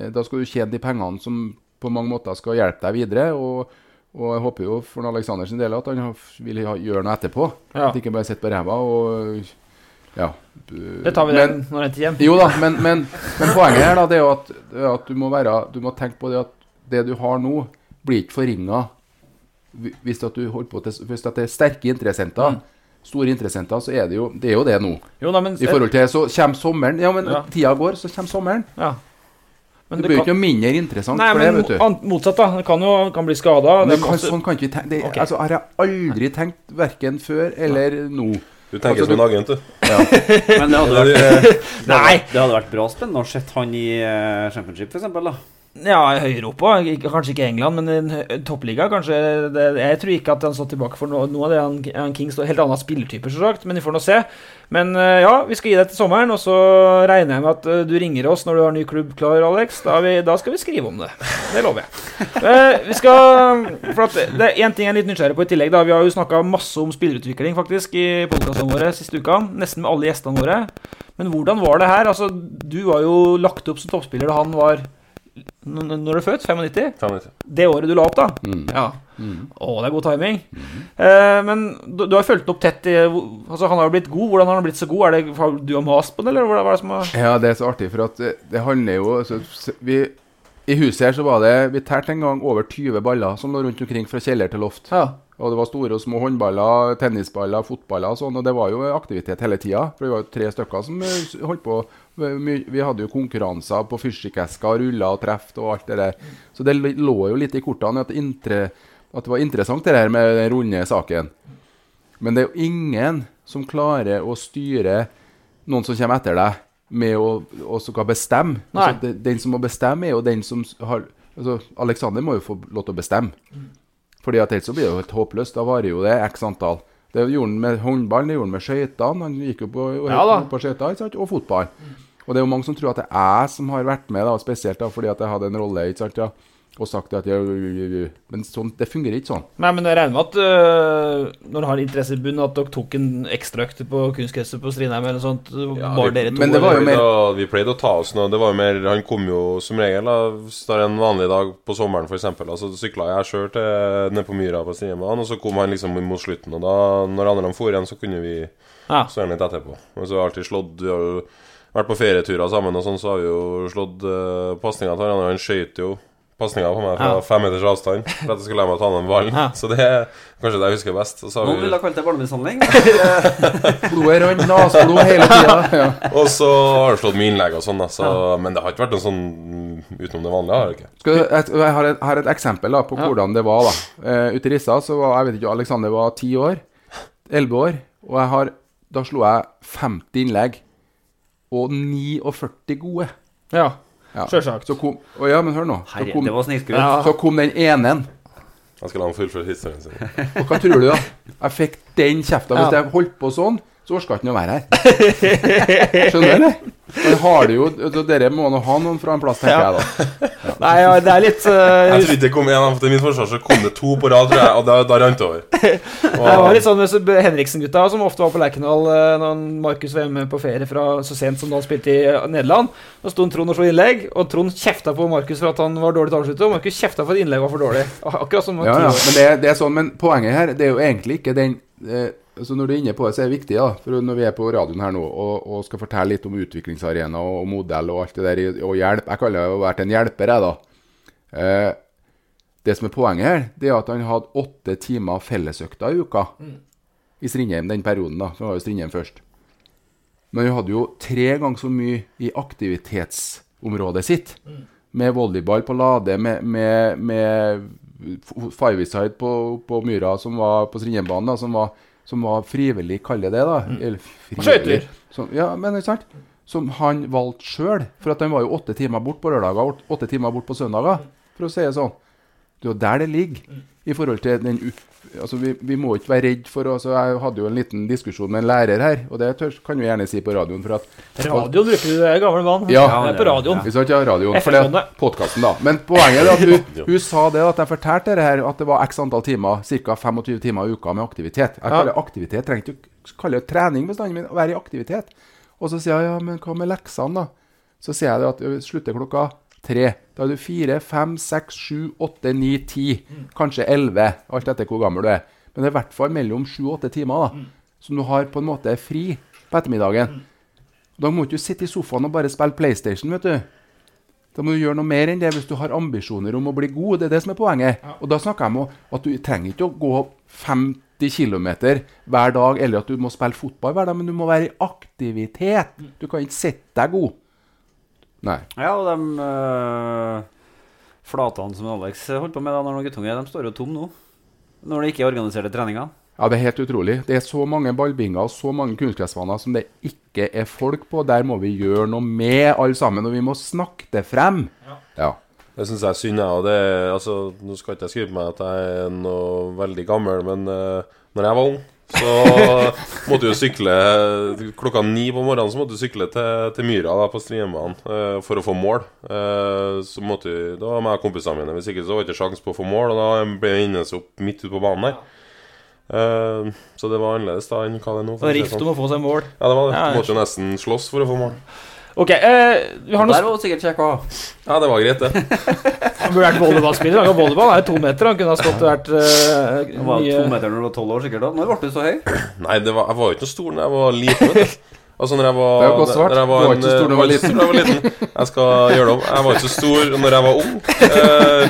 Uh, da skal du tjene de pengene som på mange måter skal hjelpe deg videre. Og, og jeg håper jo for Alexander sin del at han vil ha, gjøre noe etterpå. Ja. At ikke bare sitter på ræva og ja. Det tar vi Men- den når den tid kommer. jo da, men, men, men poenget her da, det er jo at, at du, må være, du må tenke på det at det du har nå, blir ikke forringa hvis, at du holder på til, hvis at det er sterke interessenter. Store interessenter, så er det jo det, er jo det nå. Jo nei, men I forhold til Så kommer sommeren. Ja, men Ja. tida går, så kommer sommeren. Ja. Men det det blir jo ikke noe mindre interessant Nei, for det, men vet du. motsatt, da. Det kan jo kan bli skada. Sånn kan ikke vi tenke det, okay. altså, Har jeg aldri tenkt verken før eller nå. Du tenker Altså, som en agent, du. [LAUGHS] Men det hadde vært, det Nei. hadde, det hadde vært bra spennende å se han i uh, Championship, f.eks. Ja, i Europa. Ikke- Kanskje ikke England, men en toppliga. Kanskje det, Jeg tror ikke at han står tilbake for noe, noe av det. Han, han King står helt annen så sagt, men vi får nå se. Men eh, ja, vi skal gi deg til sommeren, og så regner jeg med at eh, du ringer oss når du har ny klubb klar, Alex. Da, vi, da skal vi skrive om det. Det lover jeg. [LAUGHS] Eh, vi skal For det er én ting jeg er litt nysgjerrig på i tillegg. da Vi har jo snakka masse om spillerutvikling faktisk i podkastene våre siste uka. Nesten med alle gjestene våre. Men hvordan var det her? Altså, Du var jo lagt opp som toppspiller da han var Når du er født? 95? 95. Det året du la opp, da? Ja. Å, det er god timing. Eh, men du, du har fulgt opp tett i Altså, han har jo blitt god. Hvordan har han blitt så god? Er det har du har mast på den, eller hva er det som har Ja, det er så artig, for at det, det handler jo altså, vi, I huset her så var det Vi telte en gang over 20 baller som lå rundt omkring fra kjeller til loft. Og det var store og små håndballer, tennisballer, fotballer og sånn. Og det var jo aktivitet hele tida. For vi var jo tre stykker som eh, holdt på. Vi hadde jo konkurranser på fyrstikkesker, ruller og treff og alt det der. Så det lå jo litt i kortene at, intre, at det var interessant det her med den runde saken. Men det er jo ingen som klarer å styre noen som kommer etter deg, med å og skal bestemme. Altså, den som må bestemme, er jo den som har altså, Alexander må jo få lov til å bestemme. Fordi at ellers så blir det jo helt håpløst. Da varer jo det x antall. Det gjorde han med håndballen, det gjorde han med skøytene. Han gikk jo på, Ja på skøyter, og fotball. Og det er jo mange som tror at det er jeg som har vært med, da, spesielt da, fordi at jeg hadde en rolle. ikke sant, ja, Og sagt at jeg, Men sånn, det fungerer ikke sånn. Nei, men jeg regner med at øh, når du har interesse i bunnen, at dere tok en ekstraøkt på kunstgresset på Strindheim eller noe sånt. bare dere to? men det var jo mer Da, vi pleide å ta oss noe. Det var jo mer Han kom jo som regel da, hvis det er en vanlig dag på sommeren, f.eks. Altså, sykla jeg sjøl ned på myra på Strindheim, og så kom han liksom mot slutten. Og da, når andre for igjen, så kunne vi Ja. så gjerne litt etterpå. Og så har vi alltid slått Vi har jo vært på ferieturer sammen, og sånn, så har vi jo slått uh, pasninger til hverandre. Han skøyt jo pasninger på meg fra Ja. fem meters avstand for at jeg skulle lære meg å ta ned ballen. Så det er kanskje det jeg husker best. Og så har Noen vi- ville ha kalt det barnemishandling. [LAUGHS] Blodet rant naseblod hele tida. [LAUGHS] Ja. Og så har du slått med innlegg og sånn. Så, Men det har ikke vært noe sånn mm, utenom det vanlige. har det ikke Skal du, jeg, jeg har et, har et eksempel da, på Ja. hvordan det var. da. Uh, ute i Rissa så var jeg vet ikke, Alexander var ti år. Elleve år. Og jeg har, da slo jeg 50 innlegg. Og 49 gode. Ja, kom, å ja, men hør nå. Så Herre, kom, det var snikskryt. Ja. Så kom den enen. Jeg skal la han fullføre historien sin. Og hva tror du, da? Jeg fikk den kjefta. Hvis Ja. jeg holdt på sånn, så orka ikke å være her. [LAUGHS] Skjønner du. Men har det jo, Dere må nå ha noen fra en plass, tenker Ja. jeg da. [LAUGHS] Nei, ja, det er litt uh, Jeg tror ikke det kom en, for til min forsvar så kom det to på rad, tror jeg, og da, da rant det over. [LAUGHS] Det var litt sånn med Henriksen-gutta, som ofte var på Lerkendal øh, når Markus var hjemme på ferie fra så sent som da han spilte i øh, Nederland. Da sto Trond og slo innlegg, og Trond kjefta på Markus for at han var dårlig til å avslutte, og Markus kjefta for at innlegget var for dårlig. Akkurat som Ja, ja, men det, det er sånn, men poenget her det er jo egentlig ikke den eh, altså Når du er inne på det, så er det viktig, da, for når vi er på radioen her nå og, og skal fortelle litt om utviklingsarena og, og modell og alt det der, og hjelp Jeg kaller det å være en hjelper, jeg, da. Eh, det som er poenget her, det er at han hadde åtte timer fellesøkta i uka i Strindheim den perioden, da. Så var jo Strindheim først. Men han hadde jo tre ganger så mye i aktivitetsområdet sitt. Med volleyball på Lade, med, med, med five-side på, på Myra, som var på Strindheimbanen, som var, som var frivillig, kaller det da. Eller skøyter. Ja, men ikke sant? Som han valgte sjøl. For at han var jo åtte timer bort på lørdager, åt- åtte timer bort på søndager, for å si det sånn. Det er jo der det ligger. I forhold til den Altså, vi, vi må ikke være redd for altså, Jeg hadde jo en liten diskusjon med en lærer her, og det tør, kan du gjerne si på radioen. For at Radioen bruker du, det gammel mann. ja, det er på radioen. Vi sa ikke radioen, for det er podkasten, da. Men poenget er at hun, [LAUGHS] hun sa det at jeg fortalte det her, at det var x antall timer, ca. 25 timer i uka med aktivitet. Jeg kaller aktivitet, trengte ikke kalle det trening bestandig, men å være i aktivitet. Og så sier jeg ja, men hva med leksene, da? Så sier jeg det at slutter klokka tre. Da er du fire, fem, seks, sju, åtte, ni, ti. Kanskje elleve, alt etter hvor gammel du er. Men det er i hvert fall mellom sju og åtte timer da, som du har på en måte fri på ettermiddagen. Da må du ikke sitte i sofaen og bare spille PlayStation, vet du. Da må du gjøre noe mer enn det hvis du har ambisjoner om å bli god. Det er det som er poenget. Og da snakker jeg om at du trenger ikke å gå 50 km hver dag, eller at du må spille fotball hver dag, men du må være i aktivitet. Du kan ikke sitte deg god. Nei. Ja, og de øh, flatene som Alex holdt på med da når han var guttunge, de står jo tom nå. Når det ikke er organiserte treninger. Ja, det er helt utrolig. Det er så mange ballbinger og så mange kunstgressbaner som det ikke er folk på. Der må vi gjøre noe med, alle sammen. Og vi må snakke det frem. Ja. Det syns jeg er synd. jeg, og det, er- altså, Nå skal ikke jeg skrive på meg at jeg er noe veldig gammel, men uh, når jeg var ung, så måtte du jo sykle klokka ni på morgenen. Så måtte du sykle til, til Myra da, på Strindheimbanen uh, for å få mål. Uh, så måtte vi, Da var jeg og kompisene mine. Hvis ikke så var det ikke sjanse på å få mål, og da ble jeg innes opp midt ute på banen der. Uh, så det var annerledes da enn hva det er nå. Det det rift sånn. om å få seg mål. Ja, det var det. Du måtte jo nesten slåss for å få mål. Ok, eh, vi har noe Der var hun sikkert kjekk òg. Ja, det var greit, det. [LAUGHS] Han burde vært volleyballspiller. Han kan volleyball, han er to meter. Han kunne ha stått og vært eh, Han var mye to meter når du var tolv år, sikkert. da Når ble du så høy? [CLEARS THROAT] Nei, det var, jeg var jo ikke noe stor da jeg var liten. vet du. Altså når jeg var Det er jo godt svart. når jeg Du var ikke så stor da du var stor [LAUGHS] da jeg var liten. Jeg skal gjøre det om. Jeg var ikke så stor når jeg var ung. Eh,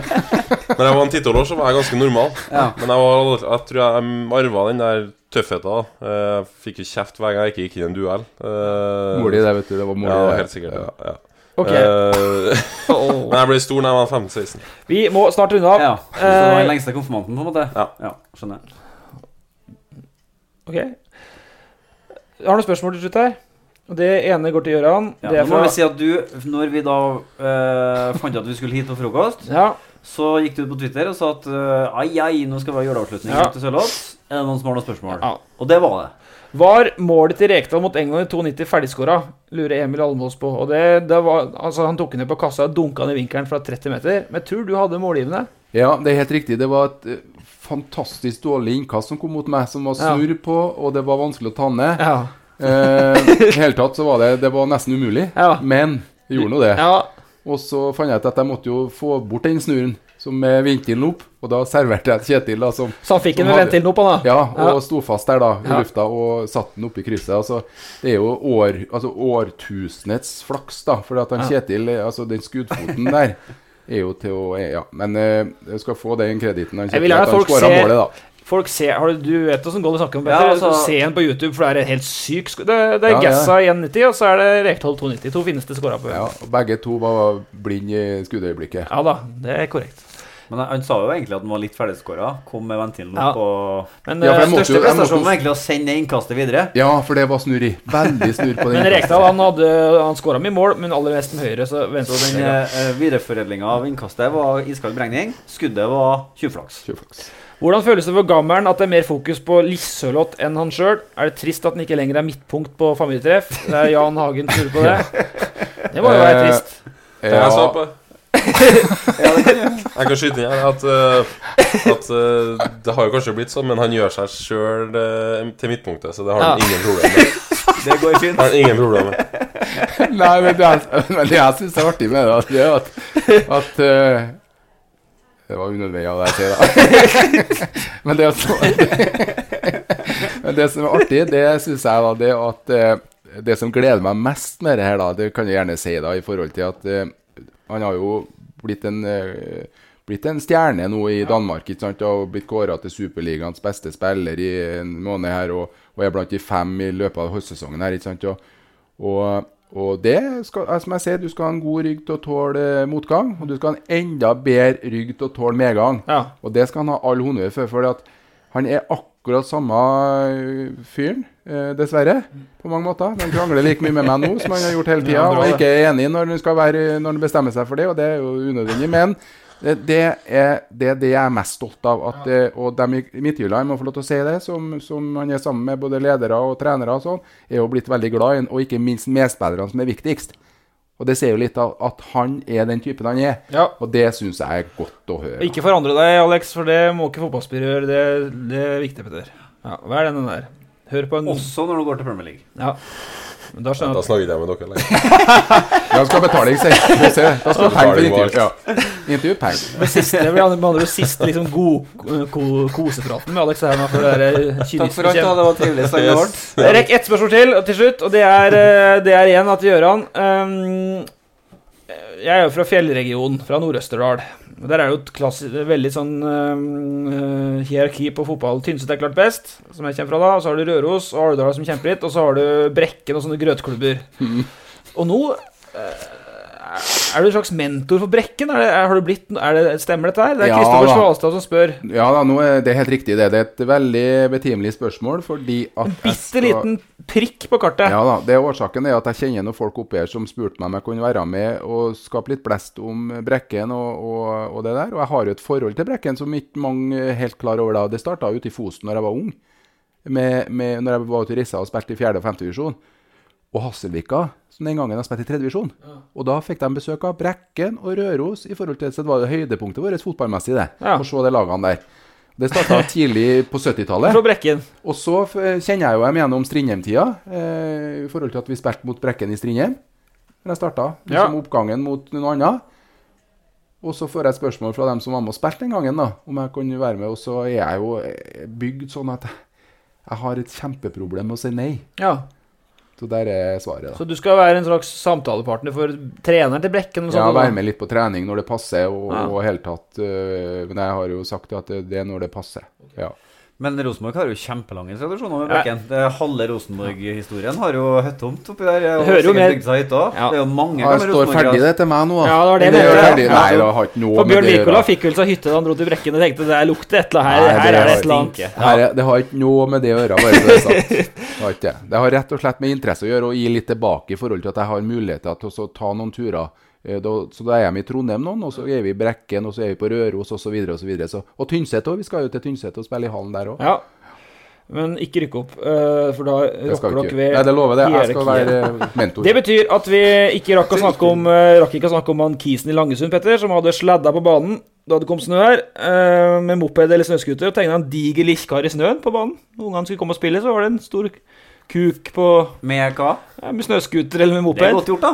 når jeg var en ti-tolv år, så var jeg ganske normal. Ja. Men jeg, var, jeg tror jeg arva den der tøffheten. da. Eh, Jeg fikk jo kjeft hver gang jeg ikke gikk inn i en duell. Uh, Mor di, det, vet du. Det var mor di, Ja, helt sikkert. Ja, ja. Ok. Eh, [LAUGHS] men jeg ble stor da jeg var 15-16. Vi må snart runde av. Ja. Så det var Eh, den lengste konfirmanten, på en måte? Ja. skjønner jeg. ok. Jeg har noen spørsmål til slutt her. Og Det ene går til Gøran. Ja, det er må fra vi si at du, når vi da eh, fant ut at vi skulle hit på frokost, Ja. så gikk du ut på Twitter og sa at eh, ai, ai, nå skal vi ha juleavslutning Ja. til Sørloth. Det noen som har noen spørsmål? Ja. Og det var det. Var målet til Rekdal mot England i 92 ferdigskåra? Lurer Emil Almås på. Og det, det var, altså Han tok den ned på kassa og dunka den i vinkelen fra 30 meter. Men jeg tror du hadde målgivende. Ja, det er helt riktig. Det var et eh, fantastisk dårlig innkast som kom mot meg, som var snurr på, og det var vanskelig å ta ned. Ja. Eh, [LAUGHS] I hele tatt så var det Det var nesten umulig, Ja. men jeg gjorde nå det. Ja. Og så fant jeg ut at jeg måtte jo få bort den snurren som med ventilen opp, og da serverte jeg Kjetil, da, som Så han fikk den med ventilen opp, han da? Ja, og Ja. sto fast der, da, i Ja. lufta, og satte den oppi krysset. Altså, det er jo år, altså årtusenets flaks, da, for at han Ja. Kjetil, eh, altså den skuddfoten der er jo til å Ja, men eh, jeg skal få den krediten. han Jeg Kjetil, vil gjerne at han folk ser målet, da. Folk ser, har du, du vet åssen goal vi snakker om, Ja, altså- Se en på YouTube, for det er en helt syk Det, det er Ja, ja. Gassa 1,90, og så er det Rekdal 2,90. To fineste skåra på. Ja, begge to var blinde i skuddøyeblikket. Ja da, det er korrekt. Men han sa jo egentlig at han var litt ferdigskåra. Kom med ventilen Ja. opp og Men, Ja, eh, Største jo- prestasjonen var egentlig å sende innkastet videre. Ja, for det var snurr i. Veldig snurr på [LAUGHS] den. Men Rekdal han, hadde- han skåra mye mål, men aller mest med høyre. Så venter den eh, videreforedlinga av innkastet var iskald beregning. Skuddet var tjuvflaks. Hvordan føles det for gammelen at det er mer fokus på Lissølott enn han sjøl? Er det trist at han ikke lenger er midtpunkt på familietreff? Det er Jan Hagen som lurer på det. [LAUGHS] Det må jo være Eh, trist. På? Ja, det. [LAUGHS] Jeg kan skyte inn her at, eh, at eh, det har jo kanskje blitt sånn, men han gjør seg sjøl til midtpunktet, så det har han Ja. ingen problemer med. [LAUGHS] Det går fint. Det har ingen problem med. [LAUGHS] Nei, men det, er, men det jeg syns er artig med det, det er at, at uh, Det var unødvendig av deg å si, da. men, det, er så- men det som er artig, det syns jeg da, det er at eh, Det som gleder meg mest med det her, da, det kan jeg gjerne si, da, i forhold til at eh, han har jo blitt en eh, blitt en stjerne nå i Danmark ikke sant? og blitt kåra til Superligaens beste spiller i en måned her, og, og er blant de fem i løpet av høstsesongen her. ikke sant? Og, og, og det skal, eh, som jeg sier, du skal ha en god rygg til å tåle eh, motgang, og du skal ha en enda bedre rygg til å tåle medgang. Ja. Og det skal han ha all honnør for, for at han er akkurat samme eh, fyren, eh, dessverre, på mange måter. Han krangler like mye med meg nå som han har gjort hele tida, og er ikke enig når han, være, når han bestemmer seg for det, og det er jo unødvendig. Men det, det, er, det det jeg er mest stolt av. At, ja. og de i Midtjylland må få lov til å si det, som, som han er sammen med både ledere og trenere og sånn, er jo blitt veldig glad i og ikke minst medspillerne, som er viktigst. Og det sier jo litt av at han er den typen han er. Ja. Og det syns jeg er godt å høre. Ikke forandre deg, Alex, for det må ikke fotballspillere gjøre. Det, det er viktig, Petter. Ja, Hva er den der? Hør på en Også når du går til Premier League. Ja. Men da Da skjønner jeg at snakker ikke jeg med dere lenger. [LAUGHS] Da skal betaling. Du Da skal penger intervju. Ja. Intervju, penger. det siste, det blir med andre siste liksom, god ko, kosepraten med Alex her. For det Takk for alt. da, Det var trivelig. Yes. vårt. Jeg rekker ett spørsmål til til slutt, og det er, eh, det er igjen at Gøran um, Jeg er jo fra fjellregionen, fra Nord-Østerdal. Der er det jo et klassisk, veldig sånn eh, hierarki på fotball. Tynset er klart best, som jeg kommer fra da. Og så har du Røros og Alvdal som kjemper litt. Og så har du Brekken og sånne grøtklubber. Og nå eh, er du en slags mentor for Brekken? Er det, er, har du blitt, er det, stemmer dette her? Det er Ja, Kristoffer. Svalstad som spør. Ja da, nå er det helt riktig. Det Det er et veldig betimelig spørsmål, fordi at En bitte liten prikk på kartet. Ja da, det er Årsaken er at jeg kjenner noen folk oppe her som spurte meg om jeg kunne være med og skape litt blest om Brekken og, og, og det der. Og jeg har jo et forhold til Brekken som ikke mange helt klar over da. Det starta ute i Fosen når jeg var ung. Med, med, når jeg var ute i Rissa og spilte i 4. og 5. divisjon. Og Hasselvika, som den gangen har spilt i tredjevisjon. Ja. Og da fikk de besøk av Brekken og Røros. i forhold til, det var det høydepunktet vårt fotballmessig, det. Ja. Å se de lagene der. Det starta [LAUGHS] tidlig på 70-tallet. Fra Brekken. Og så kjenner jeg jo dem gjennom Strindheim-tida, eh, i forhold til at vi spilte mot Brekken i Strindheim. Men jeg starta. Ja. Liksom oppgangen mot noe annet. Og så får jeg et spørsmål fra dem som var med og spilte den gangen, da, om jeg kunne være med. Og så er jeg jo eh, bygd sånn at jeg har et kjempeproblem med å si nei. Ja. Så der er svaret, da. Så du skal være en slags samtalepartner for treneren til Brekken? og Ja, sånt, være med litt på trening når det passer, og, Ja. og helt tatt øh, Men jeg har jo sagt at det, det er når det passer. Ja. Men Rosenborg har jo kjempelange tradisjoner med Brekken. Ja. Halve Rosenborg-historien har jo høttomt oppi der. og Det hører jo mer. seg hytta. Ja. Det er jo mange Ja, det står ferdig det til meg nå, da. Ja, det var det jeg Eller mente. Nei, det har ikke noe For Bjørn det gjøre. fikk vel seg hytte da han dro til Brekken og tenkte det lukter et eller annet her. Nei, her er det et eller annet. Her er, det har ikke noe med det å gjøre. Bare så det, er sagt. [LAUGHS] har ikke det. det har rett og slett med interesse å gjøre, og gi litt tilbake i forhold til at jeg har muligheter til å ta noen turer. Eh, Da, så da er jeg med i Trondheim noen, og så er vi i Brekken, og så er vi på Røros osv. Og, så videre, så, og Tynset òg. Vi skal jo til Tynset og spille i hallen der òg. Ja. Men ikke rykke opp, eh, for da rocker rokker dere ved. Nei, det lover jeg. Jeg skal være mentor. Det betyr at vi ikke rakk å snakke om eh, Rakk ikke å snakke om han Kisen i Langesund, Petter, som hadde sladda på banen da det kom snø her, eh, med moped eller snøscooter, og tegna en diger lirkar i snøen på banen. Når ungene skulle komme og spille, så var det en stor kuk på Med hva? Ja, med snøscooter eller med moped. Det er godt gjort, da.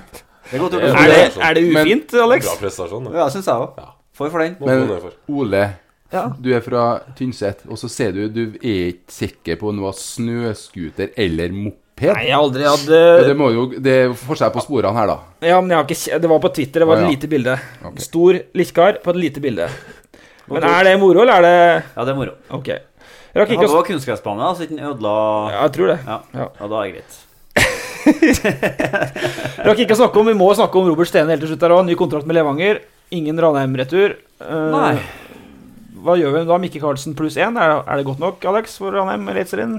[LAUGHS] Det er godt gjort. Er det, er det ufint, Alex? Bra prestasjon. da. Ja, syns jeg òg. Får for den. Men. Ole, Ja. du er fra Tynset, og så ser du du er ikke sikker på noe snøscooter eller moped. Nei, jeg har aldri hatt Ja, eh, det, må jo, det er forskjell på sporene her, da. Ja, men jeg har ikke Det var på Twitter, det var Å, et lite bilde. Okay. Stor likkar på et lite bilde. Men er det moro, eller er det Ja, det er moro. OK. Jeg Rakk ikke å Det var kunstgressbane, så ikke den ødela Ja, jeg tror det. Ja. Ja. ja, da er det greit. [LAUGHS] Rakk ikke å snakke om Vi må snakke om Robert Stene helt til slutt her òg. Ny kontrakt med Levanger. Ingen Ranheim-retur. Uh, Nei. Hva gjør vi da? Mikke Karlsen pluss én? Er, er det godt nok, Alex, for Ranheim Eliteserien?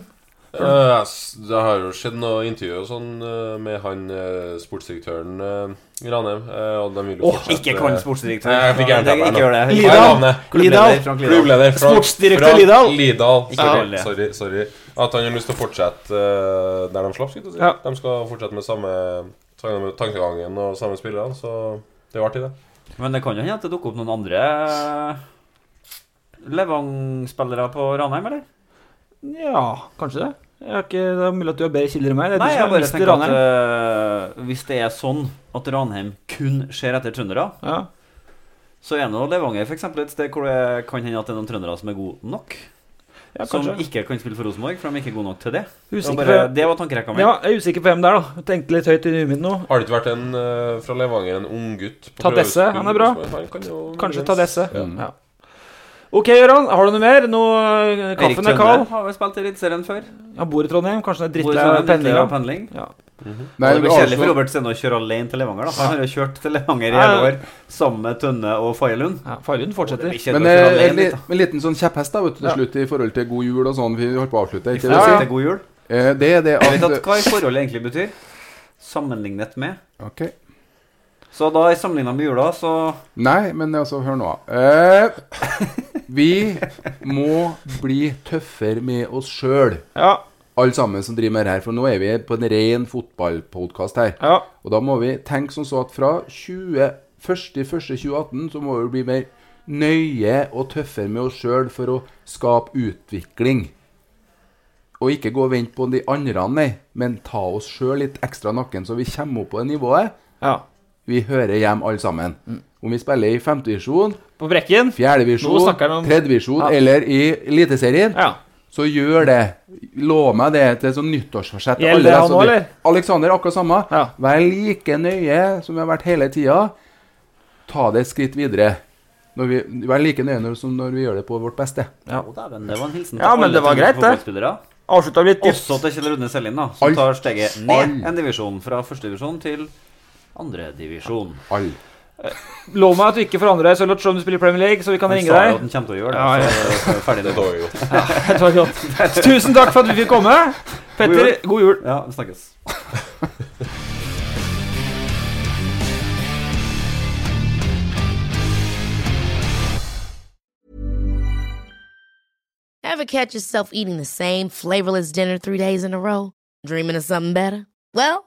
Uh, det har jo skjedd noe intervju og sånn eh, med han eh, sportsdirektøren eh, i Ranheim. eh, og de vil jo Åh, fortsette- ikke kall sportsdirektøren. sportsdirektør. Lidal. Lidal. Klubbleder Sportsdirektør Lidal. Lidal. Sorry, sorry, sorry. At han har lyst til å fortsette eh, der de slapp. skal jeg si. Ja. De skal fortsette med samme samme tankegangen og samme spillere, så det er jo artig, det. Men det kan jo hende at det dukker opp noen andre Levang-spillere på Ranheim, eller? Ja, kanskje det. Jeg har ikke, det er mulig at du har bedre kilder enn meg. Det er Nei, jeg bare visst tenker at Ranheim. eh, hvis det er sånn at Ranheim kun ser etter trøndere, Ja. så er nå Levanger eksempel et sted hvor det kan hende at det er noen trøndere som er gode nok. Ja, som ikke kan spille for Rosenborg, for de er ikke gode nok til det. Det var, bare, det var tankerekka mi. ja, jeg er usikker på hvem det er, da. Jeg tenkte litt høyt i huet mitt nå. Har det ikke vært en uh, fra Levanger, en unggutt gutt Tadesse, han er bra. Han kan jo Kanskje Tadesse. Ja. Ja. OK, Gøran. Har du noe mer? Nå, Erik kaffen er kald. har vi spilt i Eliteserien før. Han bor i Trondheim. Kanskje det er drittlei av pendling. av da. pendling. Nei, det blir kjedelig for Arsenal- Robert Stene å kjøre alene til Levanger. da Han har jo kjørt til Levanger i hele år sammen med Tønne og Fagerlund. Ja, Fagerlund fortsetter. Men eh, alene en, liten sånn kjepphest da, vet du, til Ja. slutt i forhold til god jul og sånn. Vi holdt på å avslutte. Ikke det? til god jul. Eh, det er det Jeg vet at at hva i forholdet egentlig betyr. Sammenlignet med. Ok. Så da sammenligna med jula, så Nei, men altså, hør nå. Eh, vi må bli tøffere med oss sjøl, Ja. alle sammen som driver med det her. For nå er vi på en ren fotballpodkast her. ja. Og da må vi tenke som så at fra 1.1.2018 så må vi bli mer nøye og tøffere med oss sjøl for å skape utvikling. Og ikke gå og vente på de andre, nei, men ta oss sjøl litt ekstra nakken, så vi kommer opp på det nivået ja. Vi hører hjem alle sammen. Om vi spiller i femtevisjon, På Brekken. Nå fjerdedivisjon, om- tredjedivisjon Ja. eller i Eliteserien, Ja. så gjør det. Lov meg det til sånn nyttårsforsett. Gjelder han som eller? Alexander, akkurat samme. Ja. Vær like nøye som vi har vært hele tida. Ta det et skritt videre. Når vi, vær like nøye når- som når vi gjør det på vårt beste. Ja. Det var en hilsen til Ja, men det var greit, det. Avslutta litt. Også til Kjell Rune Selin, da, som Alt. tar steget ned alt. en divisjon. Fra førstedivisjon til andredivisjon. All. Lov meg at du ikke forandrer deg selv om du spiller Premier League, så vi kan Han ringe sa jo deg. at han kommer til å gjøre det. Ja, ja. Så, er ferdig [LAUGHS] Det var jo var godt. [LAUGHS] Tusen takk for at vi fikk komme. Petter, god jul. Ja, vi snakkes. [LAUGHS] Ever catch yourself eating the same flavorless dinner three days in a row? Dreaming of something better? Well,